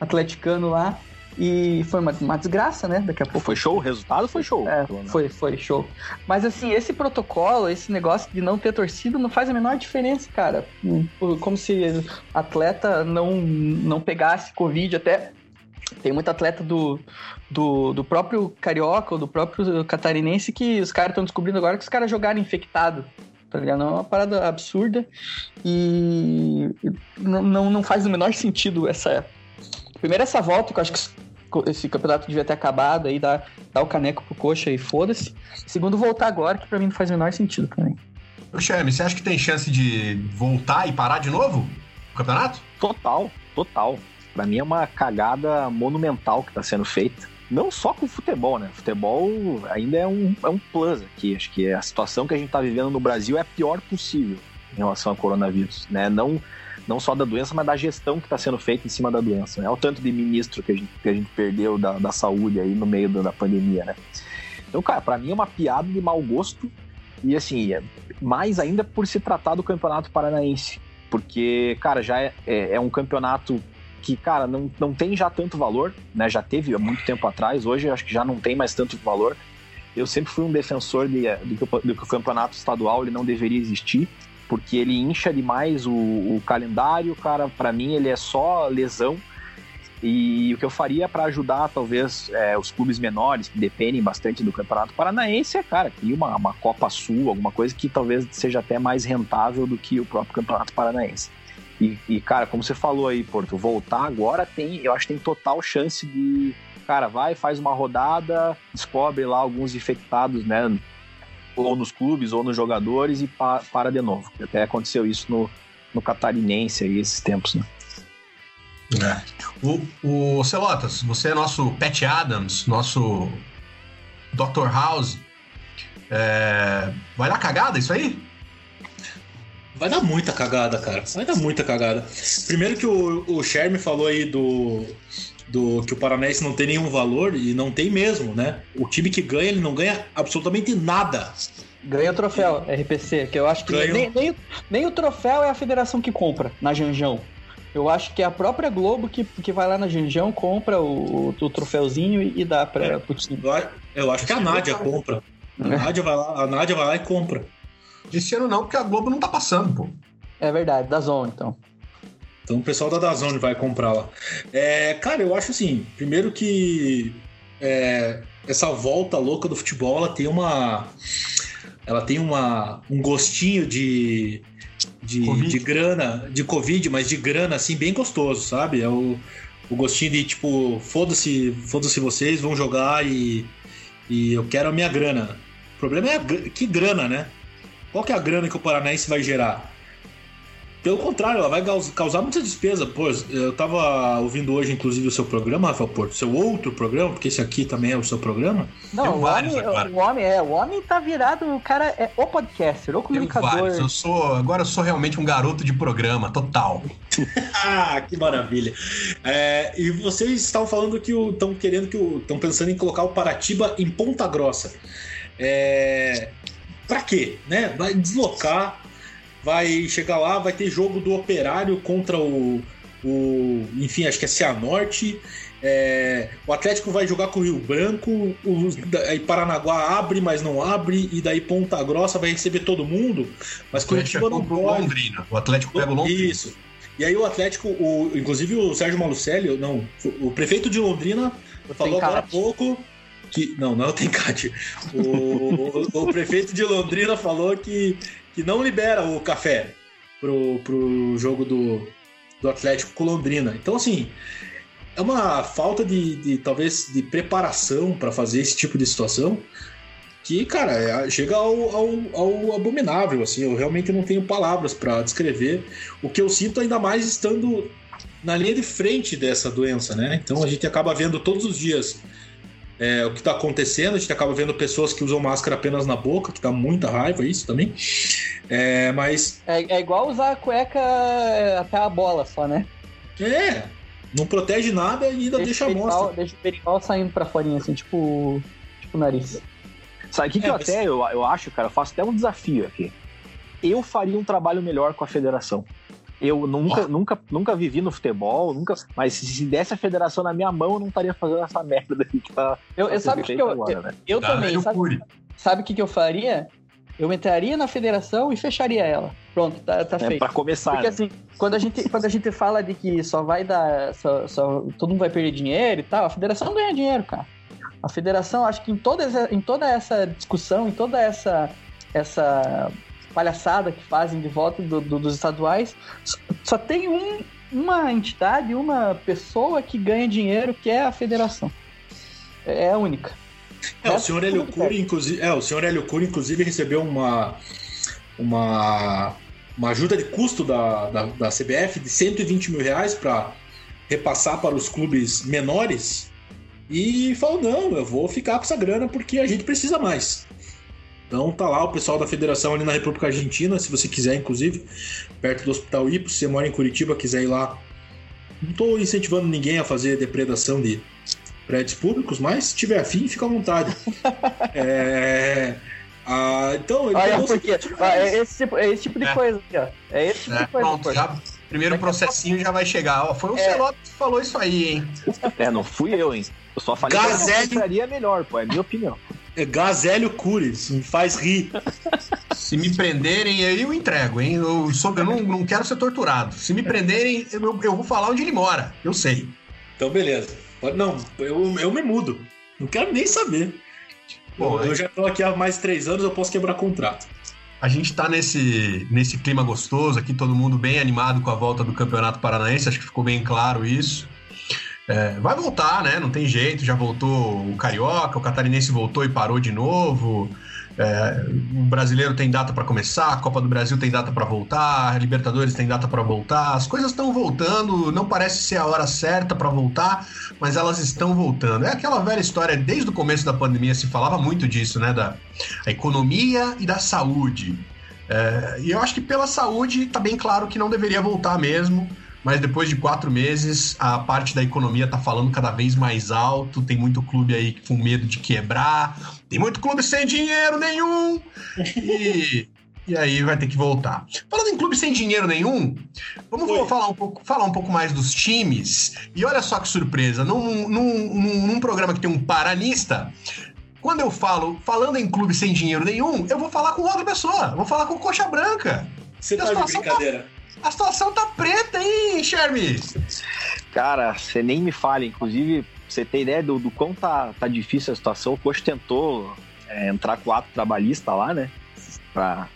atleticano lá. E foi uma, uma desgraça, né? Daqui a pouco. Foi show? O resultado foi show. É, foi, foi show. Mas assim, esse protocolo, esse negócio de não ter torcida não faz a menor diferença, cara. Como se atleta não, não pegasse Covid até. Tem muito atleta do, do, do próprio carioca ou do próprio catarinense que os caras estão descobrindo agora que os caras jogaram infectado tá ligado? É uma parada absurda e não, não, não faz o menor sentido essa. Primeiro, essa volta, que eu acho que esse campeonato devia ter acabado aí, dar, dar o caneco pro coxa e foda-se. Segundo, voltar agora, que pra mim não faz o menor sentido também. Ô, Chame, você acha que tem chance de voltar e parar de novo o campeonato? Total, total. Pra mim é uma cagada monumental que tá sendo feita. Não só com o futebol, né? Futebol ainda é um, é um plus aqui. Acho que a situação que a gente tá vivendo no Brasil é a pior possível em relação ao coronavírus, né? Não não só da doença, mas da gestão que está sendo feita em cima da doença. Né? É o tanto de ministro que a gente, que a gente perdeu da, da saúde aí no meio da, da pandemia, né? Então, cara, para mim é uma piada de mau gosto e, assim, é mais ainda por se tratar do Campeonato Paranaense. Porque, cara, já é, é, é um campeonato que, cara, não, não tem já tanto valor, né? Já teve há muito tempo atrás, hoje acho que já não tem mais tanto valor. Eu sempre fui um defensor de, de, de, de que o campeonato estadual ele não deveria existir porque ele incha demais o, o calendário, cara. Para mim, ele é só lesão. E o que eu faria para ajudar, talvez, é, os clubes menores, que dependem bastante do Campeonato Paranaense, é, cara, cria uma, uma Copa Sul, alguma coisa que talvez seja até mais rentável do que o próprio Campeonato Paranaense. E, e, cara, como você falou aí, Porto, voltar agora tem, eu acho que tem total chance de. Cara, vai, faz uma rodada, descobre lá alguns infectados, né? Ou nos clubes ou nos jogadores e pa para de novo. Até aconteceu isso no, no catarinense aí esses tempos, né? É. O, o Celotas, você é nosso Pat Adams, nosso Dr. House. É... Vai dar cagada isso aí? Vai dar muita cagada, cara. Vai dar muita cagada. Primeiro que o, o Sherme falou aí do, do que o Paranaense não tem nenhum valor, e não tem mesmo, né? O time que ganha, ele não ganha absolutamente nada. Ganha o troféu, RPC, que eu acho que nem, nem, nem, o troféu é a federação que compra na Janjão. Eu acho que é a própria Globo que, que vai lá na Janjão, compra o, o, troféuzinho e, e dá para é, o time. Eu acho que a Nádia compra. A Nádia vai lá, a Nádia vai lá e compra. Esse ano não, porque a Globo não tá passando, pô. É verdade, da Zona, então. Então o pessoal da Dazone vai comprar lá. É, cara, eu acho assim, primeiro que é, essa volta louca do futebol, ela tem uma ela tem uma, um gostinho de de, de grana, de Covid, mas de grana assim bem gostoso, sabe? É o, o gostinho de tipo, foda-se, foda-se vocês, vão jogar e e eu quero a minha grana. O problema é a, que grana, né? Qual que é a grana que o Paranaense vai gerar? Pelo contrário, ela vai causar muita despesa. Pô, eu tava ouvindo hoje, inclusive, o seu programa, Rafael Porto, seu outro programa, porque esse aqui também é o seu programa. Não, o homem, o homem é, o homem tá virado, o cara é o podcaster, o comunicador. Eu sou, agora eu sou realmente um garoto de programa, total. ah, que maravilha. É, e vocês estavam falando que estão querendo que estão pensando em colocar o Paratiba em Ponta Grossa. É, para quê? Né? Vai deslocar vai chegar lá, vai ter jogo do Operário contra o, o enfim, acho que é Cianorte. É, o Atlético vai jogar com o Rio Branco, o, aí Paranaguá abre, mas não abre, e daí Ponta Grossa vai receber todo mundo, mas Curitiba não pode. Londrina. O Atlético pega o Londrina. Isso. E aí o Atlético, o, inclusive o Sérgio Malucelli, não, o prefeito de Londrina falou agora há pouco que. Não, não é o Tencate. O, o, o, prefeito de Londrina falou que que não libera o café pro, pro jogo do, do Atlético com Londrina. Então, assim, é uma falta de, de talvez de preparação para fazer esse tipo de situação que, cara, é, chega ao, ao, ao, abominável, assim, eu realmente não tenho palavras para descrever o que eu sinto ainda mais estando na linha de frente dessa doença, né? Então a gente acaba vendo todos os dias é, o que está acontecendo. A gente acaba vendo pessoas que usam máscara apenas na boca, que dá muita raiva isso também. É, mas. É, é igual usar a cueca é, até a bola só, né? É. Não protege nada e ainda deixa, deixa a mostra. Deixa o perical saindo pra fora, assim, tipo. Tipo nariz. Sabe o que, que eu é, até eu, eu acho, cara? Eu faço até um desafio aqui. Eu faria um trabalho melhor com a federação. Eu nunca, oh. nunca, nunca vivi no futebol, nunca. Mas se desse a federação na minha mão, eu não estaria fazendo essa merda aqui que tá. Eu, eu sabe que, eu, agora, eu, né? eu também. Sabe o que, que eu faria? Eu entraria na federação e fecharia ela. Pronto, tá, tá é, feito. Pra começar. Porque né? assim, quando a, gente, quando a gente fala de que só vai dar. Só, só, todo mundo vai perder dinheiro e tal, a federação não ganha dinheiro, cara. A federação, acho que em toda, em toda essa discussão, em toda essa, essa palhaçada que fazem de volta do, do, dos estaduais, só tem um, uma entidade, uma pessoa que ganha dinheiro, que é a federação. É, é a única. É, o senhor Hélio Cury, inclusive, é, o senhor Hélio Cury, inclusive, recebeu uma, uma, uma ajuda de custo da, da, da CBF de 120 mil reais para repassar para os clubes menores e falou: não, eu vou ficar com essa grana porque a gente precisa mais. Então tá lá o pessoal da federação ali na República Argentina, se você quiser, inclusive, perto do Hospital Ipo, se você mora em Curitiba, quiser ir lá. Não estou incentivando ninguém a fazer depredação de prédios públicos, mas se tiver afim, fica à vontade. é... Ah, então, Olha, porque, ah, é esse tipo, é esse tipo de é. coisa aqui, ó. É esse tipo é. de coisa. Pronto, já, primeiro processinho já vai chegar. Ó, foi o é. Celote que falou isso aí, hein? É, não fui eu, hein? Eu só falei Gazelli... que seria melhor, pô. É minha opinião. É Gazélio Cures, me faz rir. Se me prenderem, eu entrego, hein? Eu, sou, eu não, não quero ser torturado. Se me prenderem, eu, eu vou falar onde ele mora. Eu sei. Então, beleza. Não, eu, eu me mudo. Não quero nem saber. Bom, eu, eu já estou aqui há mais de três anos, eu posso quebrar contrato. A gente está nesse, nesse clima gostoso aqui, todo mundo bem animado com a volta do Campeonato Paranaense, acho que ficou bem claro isso. É, vai voltar, né? Não tem jeito, já voltou o Carioca, o Catarinense voltou e parou de novo. É, o brasileiro tem data para começar, a Copa do Brasil tem data para voltar, a Libertadores tem data para voltar. As coisas estão voltando, não parece ser a hora certa para voltar, mas elas estão voltando. É aquela velha história, desde o começo da pandemia se falava muito disso, né? Da economia e da saúde. É, e eu acho que pela saúde está bem claro que não deveria voltar mesmo mas depois de quatro meses, a parte da economia tá falando cada vez mais alto. Tem muito clube aí com medo de quebrar, tem muito clube sem dinheiro nenhum. E, e aí vai ter que voltar. Falando em clube sem dinheiro nenhum, vamos falar um, pouco, falar um pouco mais dos times. E olha só que surpresa: num, num, num, num programa que tem um paranista, quando eu falo falando em clube sem dinheiro nenhum, eu vou falar com outra pessoa. Vou falar com Coxa Branca. Você tá de brincadeira. Tá a situação tá preta, hein, Charmes? Cara, você nem me fale. Inclusive, você tem ideia do, do quão tá, tá difícil a situação. O Coxa tentou é, entrar com o ato trabalhista lá, né? Pra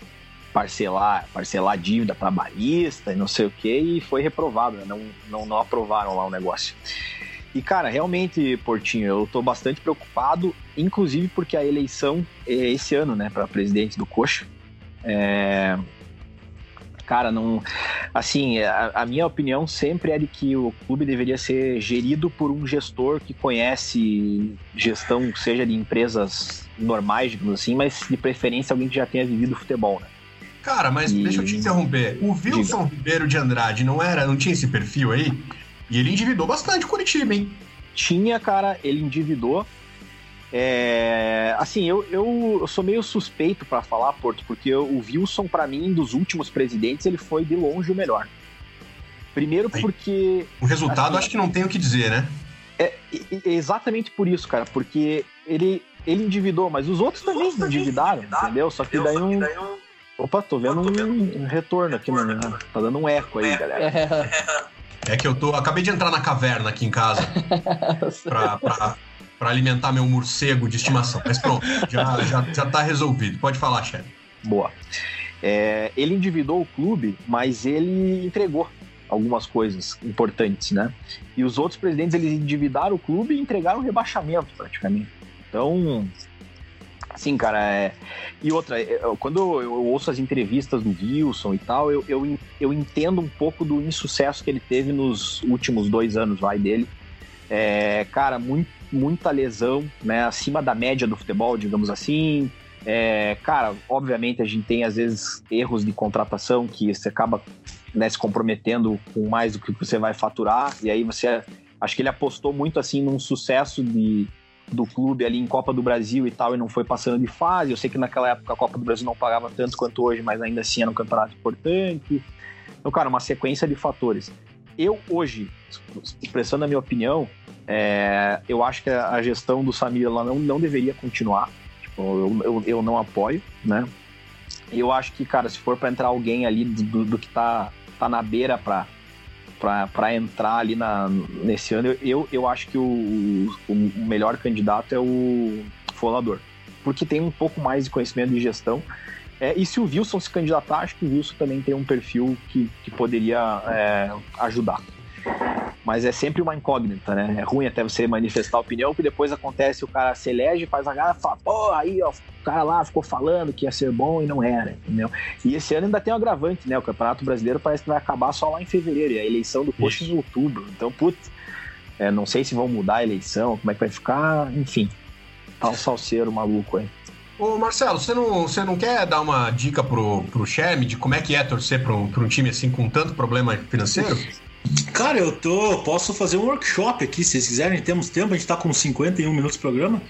parcelar, parcelar dívida trabalhista e não sei o que, e foi reprovado, né? não, não, não aprovaram lá o negócio. E, cara, realmente, Portinho, eu tô bastante preocupado, inclusive porque a eleição é esse ano, né, para presidente do Coxa. É, cara, não. Assim, a, a, minha opinião sempre é de que o clube deveria ser gerido por um gestor que conhece gestão, seja de empresas normais, digamos assim, mas de preferência alguém que já tenha vivido futebol, né? Cara, mas e... deixa eu te interromper. O Wilson Diga. Ribeiro de Andrade não era, não tinha esse perfil aí? E ele endividou bastante o Curitiba, hein? Tinha, cara, ele endividou. É, assim, eu, eu, eu, sou meio suspeito para falar, Porto, porque o Wilson, para mim, dos últimos presidentes, ele foi de longe o melhor. Primeiro porque. O resultado assim, acho que não tem o que dizer, né? É, é, exatamente por isso, cara, porque ele, ele endividou, mas os outros os também outros endividaram, endividaram, entendeu? Só que daí não. Opa, tô vendo, tô vendo um, um, retorno aqui, mano. Tá dando um eco aí, galera. É que eu tô. Acabei de entrar na caverna aqui em casa. pra, pra, para alimentar meu morcego de estimação. Mas pronto, já, já, já tá resolvido. Pode falar, chefe. Boa. É, ele endividou o clube, mas ele entregou algumas coisas importantes, né? E os outros presidentes eles endividaram o clube e entregaram o rebaixamento praticamente. Então, assim, cara, é... e outra, é, quando eu, ouço as entrevistas do Wilson e tal, eu, eu, eu entendo um pouco do insucesso que ele teve nos últimos dois anos, vai dele. É, cara, muito muita lesão, né, acima da média do futebol, digamos assim. É, cara, obviamente a gente tem às vezes erros de contratação que você acaba né, se comprometendo com mais do que você vai faturar, e aí você. Acho que ele apostou muito assim num sucesso de, do clube ali em Copa do Brasil e tal, e não foi passando de fase. Eu sei que naquela época a Copa do Brasil não pagava tanto quanto hoje, mas ainda assim era um campeonato importante. Então, cara, uma sequência de fatores. Eu hoje, expressando a minha opinião, é, eu acho que a gestão do Samir ela não, não deveria continuar. Tipo, eu, eu, eu, não apoio, né? Eu acho que, cara, se for para entrar alguém ali do, do, que tá, tá na beira para para entrar ali na, nesse ano, eu, eu acho que o, o melhor candidato é o Folador. Porque tem um pouco mais de conhecimento de gestão. É, e se o Wilson se candidatar, acho que o Wilson também tem um perfil que, que poderia é, ajudar mas é sempre uma incógnita, né? É ruim até você manifestar opinião, que depois acontece, o cara se elege, faz a gara, fala, pô, aí, ó, o cara lá ficou falando que ia ser bom e não era, entendeu? E esse ano ainda tem um agravante, né? O Campeonato Brasileiro parece que vai acabar só lá em fevereiro, e a eleição do Coxa em outubro. Então, putz, é, não sei se vão mudar a eleição, como é que vai ficar, enfim. Tá um salseiro maluco aí. Ô Marcelo, você não, você não quer dar uma dica pro, pro Sherm de como é que é torcer para um, um time assim com tanto problema financeiro? Cara, eu tô. Posso fazer um workshop aqui, se vocês quiserem. Temos tempo, a gente tá com 51 minutos de programa.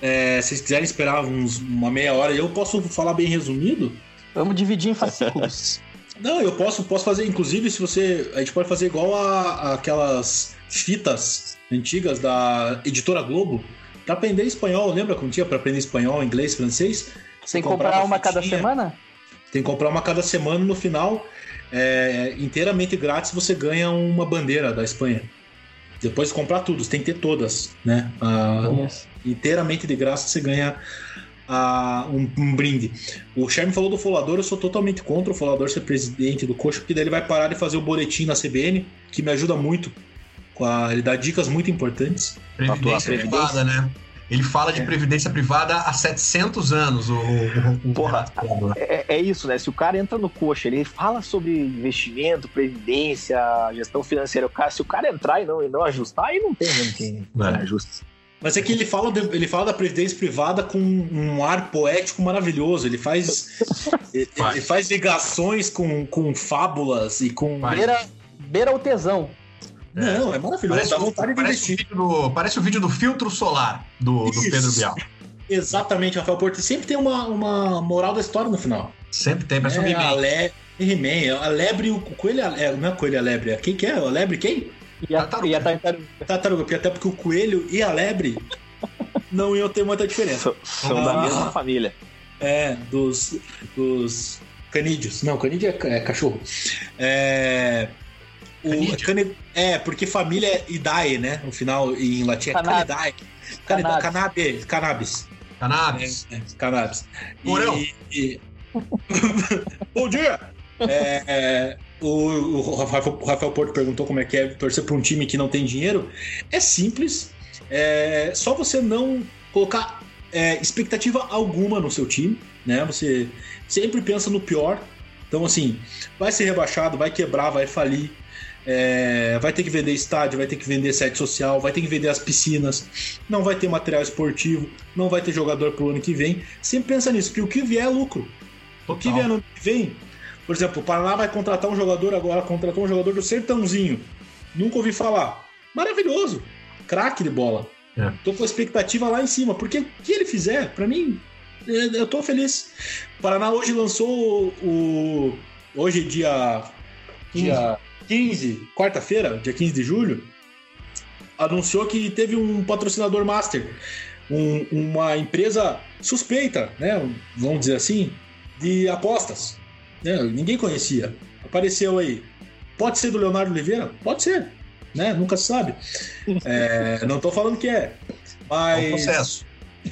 É, se vocês quiserem esperar uns, uma meia hora, eu posso falar bem resumido. Vamos dividir em fascículos. Não, eu posso, posso fazer, inclusive, se você. A gente pode fazer igual a, a aquelas fitas antigas da editora Globo. Pra aprender espanhol, lembra como tinha pra aprender espanhol, inglês, francês? Tem que comprar uma cada semana? Tem que comprar uma cada semana no final é, inteiramente grátis você ganha uma bandeira da Espanha. Depois de comprar tudo, você tem que ter todas, né? Ah, inteiramente de graça você ganha ah, um, um, brinde. O Sherman falou do Folador, eu sou totalmente contra o Folador ser presidente do Coxa, porque daí ele vai parar de fazer o boletim na CBN, que me ajuda muito. A, ele dá dicas muito importantes. Previdência, previdência. Privada, né? Ele fala de é. previdência privada há 700 anos. O, o, o Porra, é, é, isso, né? Se o cara entra no coxa, ele fala sobre investimento, previdência, gestão financeira. O cara, se o cara entrar e não, e não ajustar, aí não tem mesmo quem, quem é. ajusta. Mas é que ele fala, de, ele fala da previdência privada com um ar poético maravilhoso. Ele faz, ele, ele, faz ligações com, com fábulas e com. Beira, beira o tesão. Não, é maravilhoso. Parece, dá vontade de parece investir. O do, parece o vídeo do filtro solar do, do Pedro Bial. Exatamente, Rafael Porto. Sempre tem uma, uma moral da história no final. Sempre tem, parece é, um He-Man. A, le, He-Man, a lebre, o coelho, é, não é coelho, a lebre. Quem que é? A lebre quem? E a tartaruga. E a tartaruga. tartaruga, porque até porque o coelho e a lebre não iam ter muita diferença. São ah, da mesma família. É, dos, dos canídeos. Não, canídeo é, é cachorro. É... O, cane, é, porque família é idae, né? No final, em latim é canidae. Cannabis. Cannabis. Cannabis. Cannabis. É, é, cannabis. E, e... Bom dia! É, é, o, o, Rafael, o, Rafael, Porto perguntou como é que é torcer para um time que não tem dinheiro. É simples. É só você não colocar é, expectativa alguma no seu time, né? Você sempre pensa no pior. Então, assim, vai ser rebaixado, vai quebrar, vai falir. É, vai ter que vender estádio, vai ter que vender site social, vai ter que vender as piscinas, não vai ter material esportivo, não vai ter jogador pro ano que vem. Sempre pensa nisso, porque o que vier é lucro. Total. O que vier no ano que vem, por exemplo, o Paraná vai contratar um jogador agora, contratou um jogador do Sertãozinho. Nunca ouvi falar. Maravilhoso. Craque de bola. É. Tô com a expectativa lá em cima, porque o que ele fizer, para mim, é, eu tô feliz. O Paraná hoje lançou o. Hoje, dia. Dia 15, quarta-feira, dia 15 de julho, anunciou que teve um patrocinador master, um, uma empresa suspeita, né, vamos dizer assim, de apostas. Né, ninguém conhecia. Apareceu aí. Pode ser do Leonardo Oliveira? Pode ser. Né? Nunca se sabe. É, não estou falando que é. Mas. É o processo.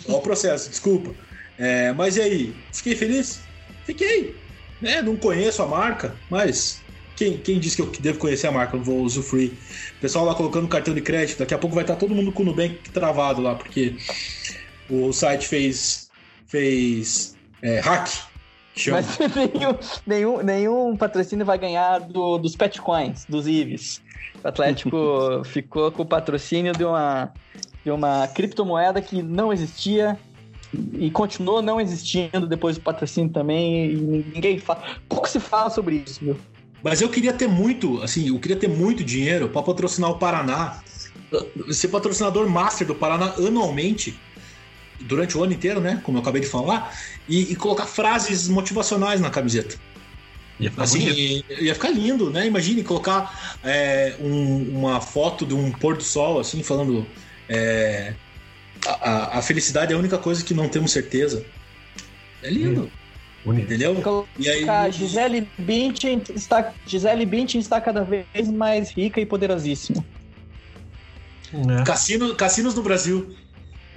É o processo, desculpa. É, mas e aí? Fiquei feliz? Fiquei. Né? Não conheço a marca, mas quem, quem disse que eu devo conhecer a marca? Não vou usufruir. O pessoal lá colocando cartão de crédito. Daqui a pouco vai estar todo mundo com o Nubank travado lá, porque o site fez, fez é, hack. Chama. Mas nenhum, nenhum, nenhum patrocínio vai ganhar do, dos Petcoins, dos IVs. O Atlético ficou com o patrocínio de uma, de uma criptomoeda que não existia e continuou não existindo depois do patrocínio também. E ninguém fala. Pouco se fala sobre isso, meu. Mas eu queria ter muito, assim, eu queria ter muito dinheiro para patrocinar o Paraná, ser patrocinador master do Paraná anualmente, durante o ano inteiro, né? Como eu acabei de falar, e, e colocar frases motivacionais na camiseta. Ia ficar, assim, ia ficar lindo, né? Imagine colocar é, um, uma foto de um pôr do sol, assim, falando. É, a, a, felicidade é a única coisa que não temos certeza. É lindo. Hum. Entendeu? E aí... Gisele Bündchen está, Gisele Bündchen está cada vez mais rica e poderosíssima. É. Cassino, cassinos no Brasil.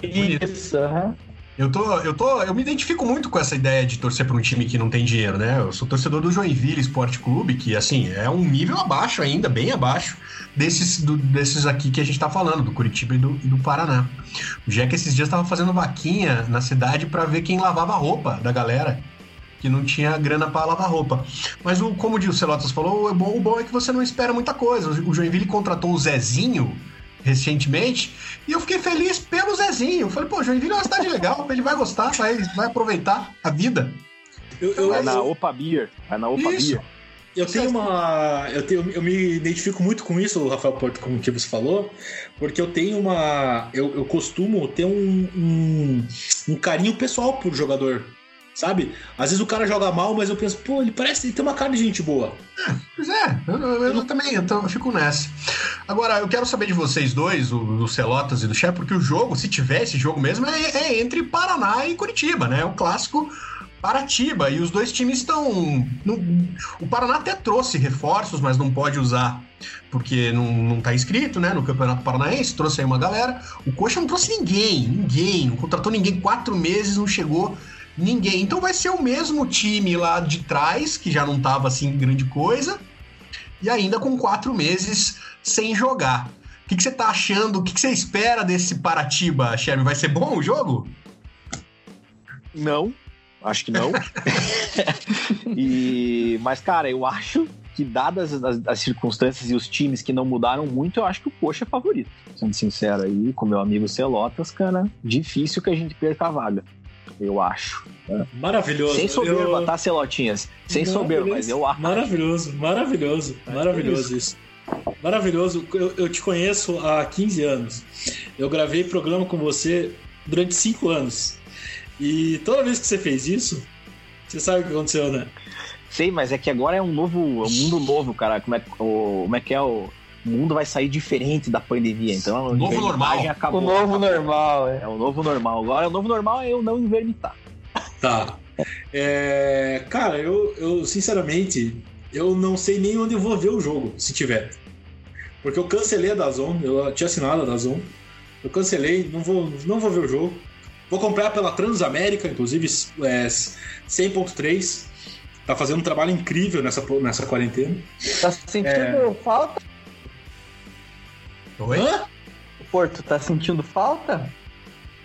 Isso, uhum. Eu tô, eu tô, eu me identifico muito com essa ideia de torcer para um time que não tem dinheiro, né? Eu sou torcedor do Joinville Esporte Clube, que assim é um nível abaixo ainda, bem abaixo desses, do, desses aqui que a gente tá falando, do Curitiba e do, e do Paraná. O Jack esses dias estava fazendo vaquinha na cidade para ver quem lavava a roupa da galera que não tinha grana para lavar roupa. Mas o, como o Celotas falou, o bom, o bom é que você não espera muita coisa. O Joinville contratou o Zezinho recentemente e eu fiquei feliz pelo Zezinho. Eu falei, pô, Joinville é uma cidade legal, ele vai gostar, vai, vai aproveitar a vida. Eu, eu, vai na Opa Beer, vai na Opa isso. Beer. Eu tenho uma. Eu, tenho, eu me identifico muito com isso, Rafael Porto, como que você falou, porque eu tenho uma. Eu, eu costumo ter um, um, um carinho pessoal por jogador sabe? Às vezes o cara joga mal, mas eu penso, pô, ele parece ele tem uma cara de gente boa. É, pois é, eu, eu, eu também, então eu fico nessa. Agora, eu quero saber de vocês dois, o, do Celotas e do Che, porque o jogo, se tiver esse jogo mesmo, é, é entre Paraná e Curitiba, né? É um clássico Paratiba, e os dois times estão. o Paraná até trouxe reforços, mas não pode usar porque não, não tá inscrito, né, no Campeonato Paranaense, trouxe aí uma galera. O Coxa não trouxe ninguém, ninguém, não contratou ninguém, quatro meses, não chegou ninguém. Então vai ser o mesmo time lá de trás, que já não tava assim grande coisa, e ainda com quatro meses sem jogar. O que, que você tá achando? O que, que você espera desse Paratiba, Sherry? Vai ser bom o jogo? Não, acho que não. e, mas, cara, eu acho que, dadas as, as, circunstâncias e os times que não mudaram muito, eu acho que o Coxa é favorito. Sendo sincero aí, com meu amigo Celotas, cara, difícil que a gente perca a vaga. Eu acho. Né? Maravilhoso. Sem soberba, eu... tá, Celotinhas? Sem soberba, mas eu acho. Maravilhoso, maravilhoso, maravilhoso isso. Maravilhoso. Eu, eu, te conheço há 15 anos. Eu gravei programa com você durante 5 anos. E toda vez que você fez isso, você sabe o que aconteceu, né? Sei, mas é que agora é um novo, é um mundo novo, cara. Como é, o, como é que é o o mundo vai sair diferente da pandemia. Então, o novo normal. Acabou, o novo acabou. normal, é. É o novo normal. Agora, o novo normal é eu não invernitar. Tá. É, cara, eu, eu sinceramente, eu não sei nem onde eu vou ver o jogo, se tiver. Porque eu cancelei a Dazon, eu tinha assinado a Dazon. Eu cancelei, não vou, não vou ver o jogo. Vou comprar pela Transamérica, inclusive é, 100.3. Tá fazendo um trabalho incrível nessa, nessa quarentena. Tá sentindo é... falta? Oi? Hã? Porto, tá sentindo falta?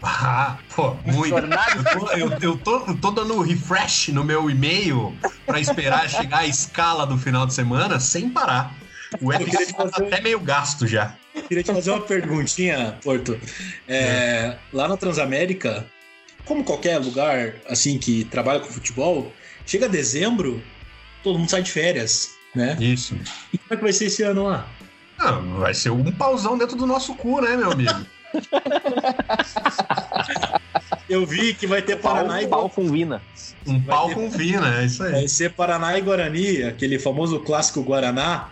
Ah, pô, muito. Eu tô, eu, eu, tô, eu tô dando refresh no meu e-mail para esperar chegar a escala do final de semana sem parar. O FC tá fazer... até meio gasto já. Queria te fazer uma perguntinha, Porto. É, é. Lá na Transamérica, como qualquer lugar assim que trabalha com futebol, chega dezembro, todo mundo sai de férias, né? Isso. E como é que vai ser esse ano lá? Ah, vai ser um pauzão dentro do nosso cu, né, meu amigo? Eu vi que vai ter Paraná pau, e pau com vina. Um vai pau ter... com vina, é isso aí. Vai ser Paraná e Guarani, aquele famoso clássico Guaraná.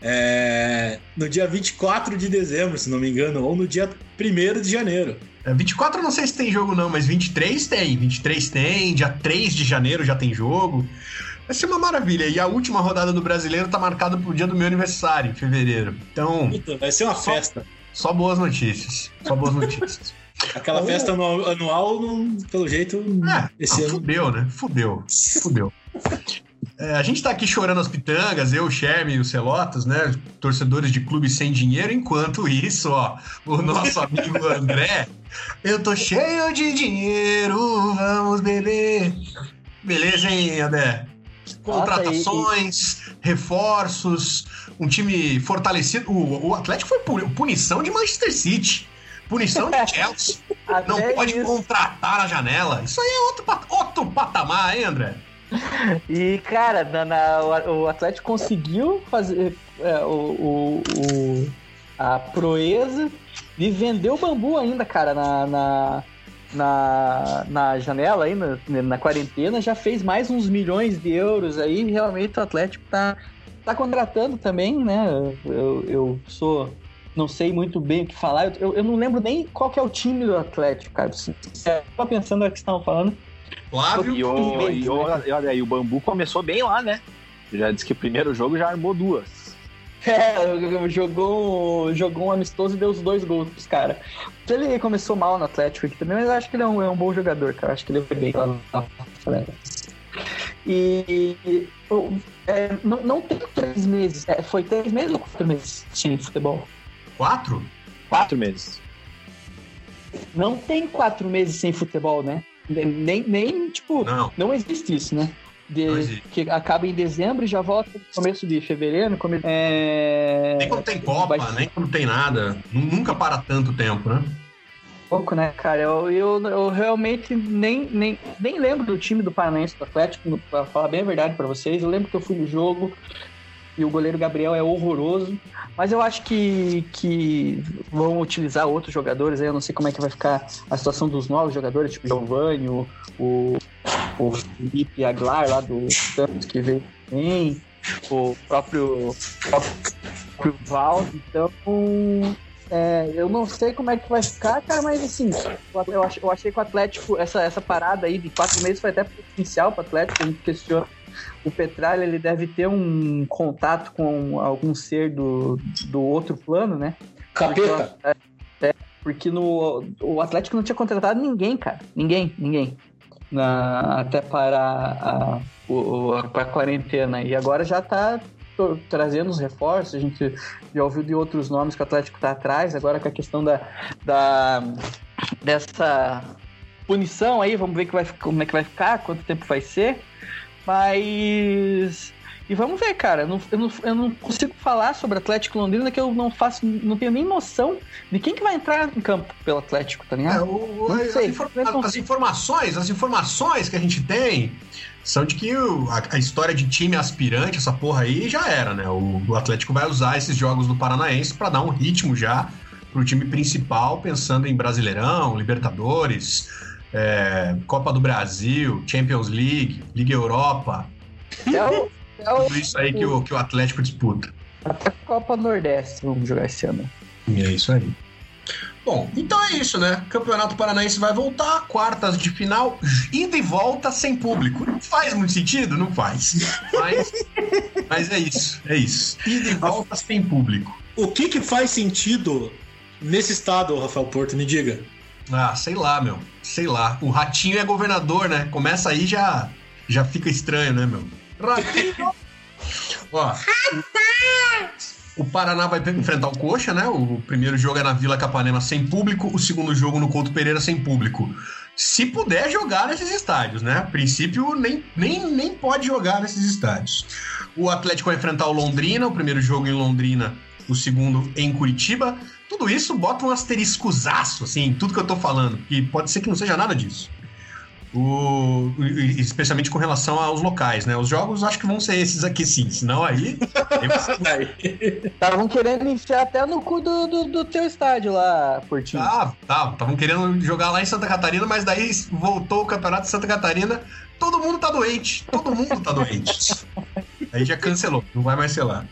É... no dia 24 de dezembro, se não me engano, ou no dia 1 de janeiro. É, 24 não sei se tem jogo não, mas 23 tem. 23 tem, dia 3 de janeiro já tem jogo. Vai ser uma maravilha. E a última rodada do brasileiro tá marcada pro dia do meu aniversário, em fevereiro. Então. vai ser uma só, festa. Só boas notícias. Só boas notícias. Aquela festa anual, anual não, pelo jeito. É, esse ah, ano... Fudeu, né? Fudeu. Fudeu. É, a gente tá aqui chorando as pitangas, eu, o Sherme e o Celotas, né? Torcedores de clubes sem dinheiro, enquanto isso, ó, o nosso amigo André, eu tô cheio de dinheiro, vamos beber. Beleza, hein, André? Contratações, e, reforços, um time fortalecido. O, o Atlético foi punição de Manchester City. Punição de Chelsea. Não pode isso. contratar na janela. Isso aí é outro, outro patamar, hein, André? E, cara, na, na, o Atlético conseguiu fazer é, o, o, o, a proeza de vender o bambu ainda, cara, na, na, na, na janela aí, na, na quarentena, já fez mais uns milhões de euros aí. Realmente o Atlético tá, tá contratando também, né? Eu, eu sou. Não sei muito bem o que falar. Eu, eu não lembro nem qual é o time do Atlético, cara. Eu tava pensando no que estavam falando. Flávio e o, e, o, né? e o Bambu começou bem lá, né? Já disse que o primeiro jogo já armou duas. É, jogou, jogou um amistoso e deu os dois gols pros caras. Ele começou mal no Atlético aqui também, mas acho que ele é um, é um bom jogador, cara. Acho que ele foi bem lá E é, não, não tem três meses. É, foi três meses ou quatro meses sem futebol? Quatro? Quatro meses. Não tem quatro meses sem futebol, né? Nem, nem tipo, não, não existe isso, né? De, que acaba em dezembro e já volta no começo de fevereiro. Come, é... Nem quando tem Copa, Vai... nem quando tem nada. Nunca para tanto tempo, né? Pouco, né, cara? Eu, eu, eu realmente nem, nem, nem lembro do time do Paranaense do Atlético, pra falar bem a verdade para vocês. Eu lembro que eu fui no jogo e o goleiro Gabriel é horroroso. Mas eu acho que, que vão utilizar outros jogadores aí. Eu não sei como é que vai ficar a situação dos novos jogadores, tipo Giovanni, o, o, o Felipe Aguilar lá do Santos que veio também, o próprio, próprio Val. Então, é, eu não sei como é que vai ficar, cara, mas assim, eu, ach, eu achei que o Atlético, essa, essa parada aí de quatro meses foi até potencial para o Atlético, a gente questiona o Petralha ele deve ter um contato com algum ser do, do outro plano, né? Capeta! Porque, é, é, porque no, o Atlético não tinha contratado ninguém, cara. Ninguém, ninguém. Na, até para a, a, a, quarentena. E agora já tá trazendo os reforços, a gente já ouviu de outros nomes que o Atlético está atrás, agora com a questão da, da dessa punição aí, vamos ver que vai, como é que vai ficar, quanto tempo vai ser. Mas. E vamos ver, cara. Eu não, eu, não, eu não consigo falar sobre Atlético Londrina que eu não faço, não tenho nem noção de quem que vai entrar em campo pelo Atlético, tá ligado? É, o, as, infor as, informações, as informações que a gente tem são de que o, a, a, história de time aspirante, essa porra aí, já era, né? O, o Atlético vai usar esses jogos do Paranaense para dar um ritmo já pro time principal, pensando em Brasileirão, Libertadores, é, Copa do Brasil, Champions League, Liga Europa. É o, é o, Tudo isso aí que o, que o Atlético disputa. Até Copa Nordeste vamos jogar esse ano. E é isso aí. Bom, então é isso, né? Campeonato Paranaense vai voltar, quartas de final, ida e volta sem público. Não faz muito sentido? Não faz. Mas, mas é isso, é isso. Ida e volta sem público. O que que faz sentido nesse estado, Rafael Porto? Me diga. Ah, sei lá, meu. Sei lá. O Ratinho é governador, né? Começa aí já já fica estranho, né, meu? Ratinho! Ó. O Paraná vai enfrentar o Coxa, né? O primeiro jogo é na Vila Capanema sem público, o segundo jogo no Couto Pereira sem público. Se puder jogar nesses estádios, né? A princípio, nem, nem, nem pode jogar nesses estádios. O Atlético vai enfrentar o Londrina, o primeiro jogo em Londrina, o segundo em Curitiba. Tudo isso bota um asteriscozaço, assim, tudo que eu tô falando. E pode ser que não seja nada disso. O, especialmente com relação aos locais, né? Os jogos acho que vão ser esses aqui sim, senão aí. Estavam querendo enfiar até no cu do, do, do teu estádio lá, Portinho. Ah, tá. Estavam querendo jogar lá em Santa Catarina, mas daí voltou o campeonato de Santa Catarina. Todo mundo tá doente. Todo mundo tá doente. aí já cancelou, não vai mais ser lá.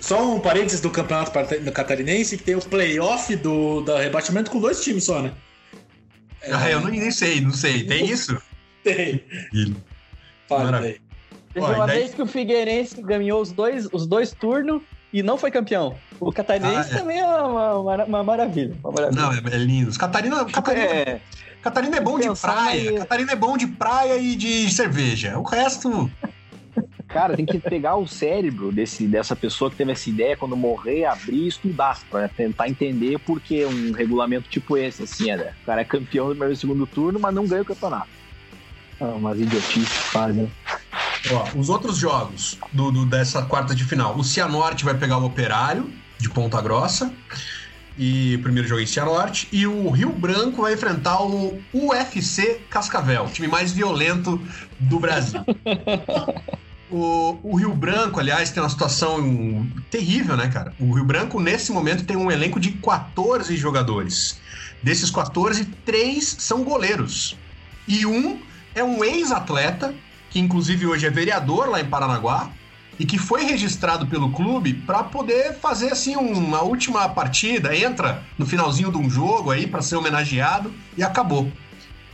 Só um parênteses do campeonato catarinense, que tem o playoff do, do rebatimento com dois times só, né? É, ah, eu não, nem sei, não sei. Tem isso? Tem. Fala aí. Teve uma daí... vez que o Figueirense ganhou os dois, os dois turnos e não foi campeão. O Catarinense ah, é. também é uma, uma, uma, maravilha, uma, maravilha, Não, é, é lindo. Os Catarina, Catarina, é, Catarina é bom de praia. Catarina é bom de praia e de cerveja. O resto. Cara, tem que pegar o cérebro desse, dessa pessoa que teve essa ideia quando morrer, abrir e estudar, para tentar entender por que um regulamento tipo esse, assim, né? O cara é campeão do primeiro e segundo turno, mas não ganha o campeonato. Ah, umas idiotices que fazem. Ó, os outros jogos do, do, dessa quarta de final. O Cianorte vai pegar o Operário, de Ponta Grossa. E o primeiro jogo em Cianorte. E o Rio Branco vai enfrentar o UFC Cascavel, o time mais violento do Brasil. O, o, Rio Branco, aliás, tem uma situação terrível, né, cara? O Rio Branco, nesse momento, tem um elenco de 14 jogadores. Desses 14, três são goleiros. E um é um ex-atleta, que inclusive hoje é vereador lá em Paranaguá, e que foi registrado pelo clube para poder fazer assim uma última partida, entra no finalzinho de um jogo aí para ser homenageado e acabou.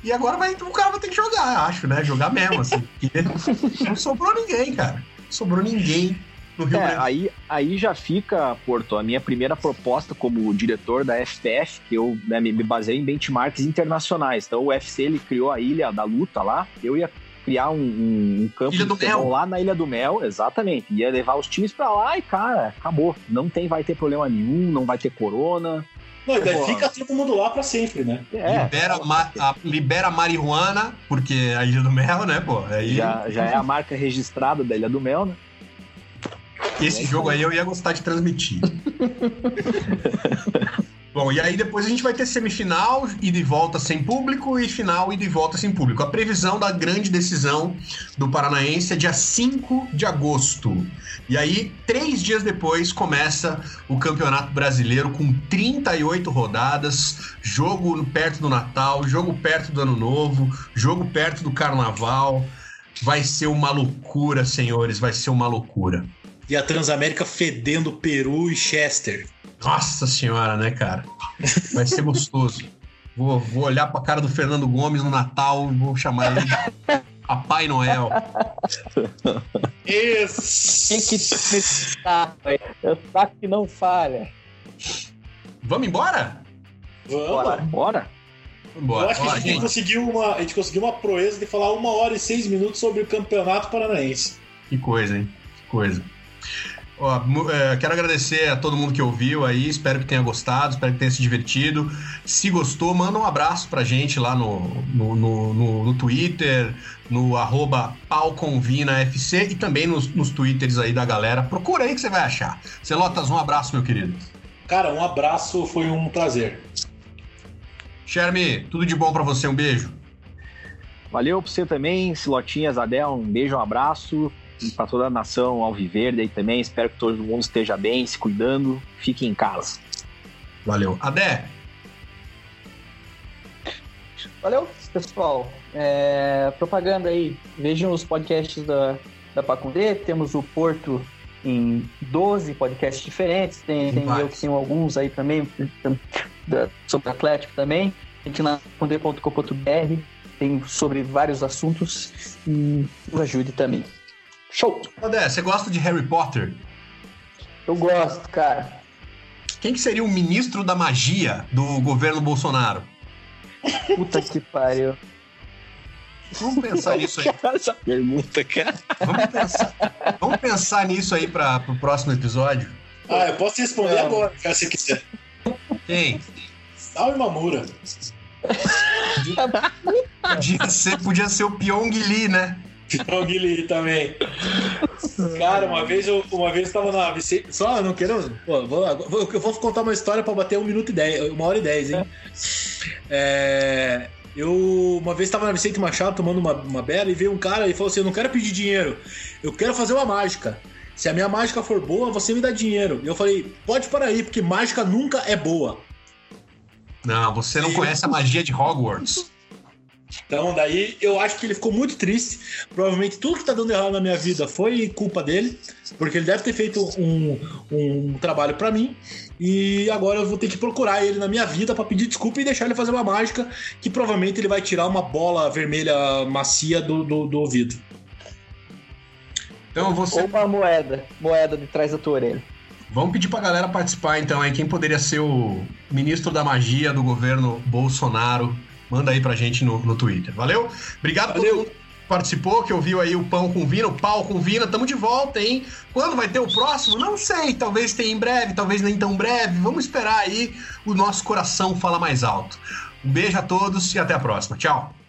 E agora vai, o cara vai ter que jogar, acho, né? Jogar mesmo, assim. não sobrou ninguém, cara. sobrou ninguém no Rio é, Grande. Aí, aí já fica, Porto, a minha primeira proposta como diretor da FPF, que eu né, me baseei em benchmarks internacionais. Então o UFC ele criou a Ilha da Luta lá. Eu ia criar um, um, um campo Ilha de futebol lá na Ilha do Mel, exatamente. Ia levar os times para lá e, cara, acabou. Não tem, vai ter problema nenhum, não vai ter corona. Não, daí fica todo mundo lá pra sempre, né? É, libera, ma a, libera a marihuana, porque a Ilha do Mel, né, pô? Aí... Já, já é a marca registrada da Ilha do Mel, né? Esse jogo aí eu ia gostar de transmitir. Bom, e aí depois a gente vai ter semifinal e de volta sem público e final e de volta sem público. A previsão da grande decisão do Paranaense é dia 5 de agosto. E aí, três dias depois, começa o Campeonato Brasileiro com 38 rodadas, jogo perto do Natal, jogo perto do Ano Novo, jogo perto do Carnaval. Vai ser uma loucura, senhores, vai ser uma loucura. E a Transamérica fedendo Peru e Chester. Nossa senhora, né, cara? Vai ser gostoso. Vou, vou olhar pra cara do Fernando Gomes no Natal e vou chamar ele de Papai Noel. Isso! Tem que testar, Eu saco que não falha. Vamos embora? Vamos. Bora. Bora. Bora. Eu acho que a gente, conseguiu uma, a gente conseguiu uma proeza de falar uma hora e seis minutos sobre o Campeonato Paranaense. Que coisa, hein? Que coisa. Ó, é, quero agradecer a todo mundo que ouviu aí, espero que tenha gostado, espero que tenha se divertido. Se gostou, manda um abraço pra gente lá no, no, no, no, no Twitter, no arroba pauconvinafc e também nos, nos twitters aí da galera. Procura aí que você vai achar. Celotas, um abraço, meu querido. Cara, um abraço, foi um prazer. Sherme, tudo de bom para você, um beijo. Valeu pra você também, Silotinhas, Adel, um beijo, um abraço para toda a nação Alviverde aí também. Espero que todo mundo esteja bem, se cuidando. Fique em casa. Valeu. Adé. Valeu, pessoal. É, propaganda aí. Vejam os podcasts da, da Pacundê. Temos o Porto em 12 podcasts diferentes. Tem, tem eu que tenho alguns aí também, sobre Atlético também. Gente na pacundê.com.br tem sobre vários assuntos e nos ajude também. Show! André, você gosta de Harry Potter? Eu gosto, cara. Quem que seria o ministro da magia do governo Bolsonaro? Puta que pariu. Vamos pensar nisso aí. Essa pergunta, cara. Vamos pensar, vamos pensar nisso aí para o próximo episódio. Ah, eu posso responder Não. agora, se você quiser. Quem? Salve Mamura. Podia ser, podia ser o Pyong Lee, né? O Guilherme também. Cara, uma vez eu uma vez estava na Vicente. Só não quero. Pô, vou, eu vou contar uma história para bater um minuto e dez, uma hora e dez, hein? É, eu uma vez estava na Vicente Machado tomando uma, uma bela e veio um cara e falou assim: Eu não quero pedir dinheiro, eu quero fazer uma mágica. Se a minha mágica for boa, você me dá dinheiro. E eu falei: Pode parar aí, porque mágica nunca é boa. Não, você não conhece a magia de Hogwarts. Então, daí eu acho que ele ficou muito triste. Provavelmente tudo que tá dando errado na minha vida foi culpa dele, porque ele deve ter feito um, um trabalho para mim. E agora eu vou ter que procurar ele na minha vida para pedir desculpa e deixar ele fazer uma mágica que provavelmente ele vai tirar uma bola vermelha macia do, do, do ouvido. Então você. Ou uma moeda, moeda de trás da tua orelha. Vamos pedir pra galera participar então aí. Quem poderia ser o ministro da magia do governo Bolsonaro? Manda aí pra gente no, no Twitter. Valeu? Obrigado Valeu. todo mundo que participou, que ouviu aí o Pão com Vina, o Pau com Vina. Tamo de volta, hein? Quando vai ter o próximo? Não sei. Talvez tenha em breve, talvez nem tão breve. Vamos esperar aí o nosso coração falar mais alto. Um beijo a todos e até a próxima. Tchau.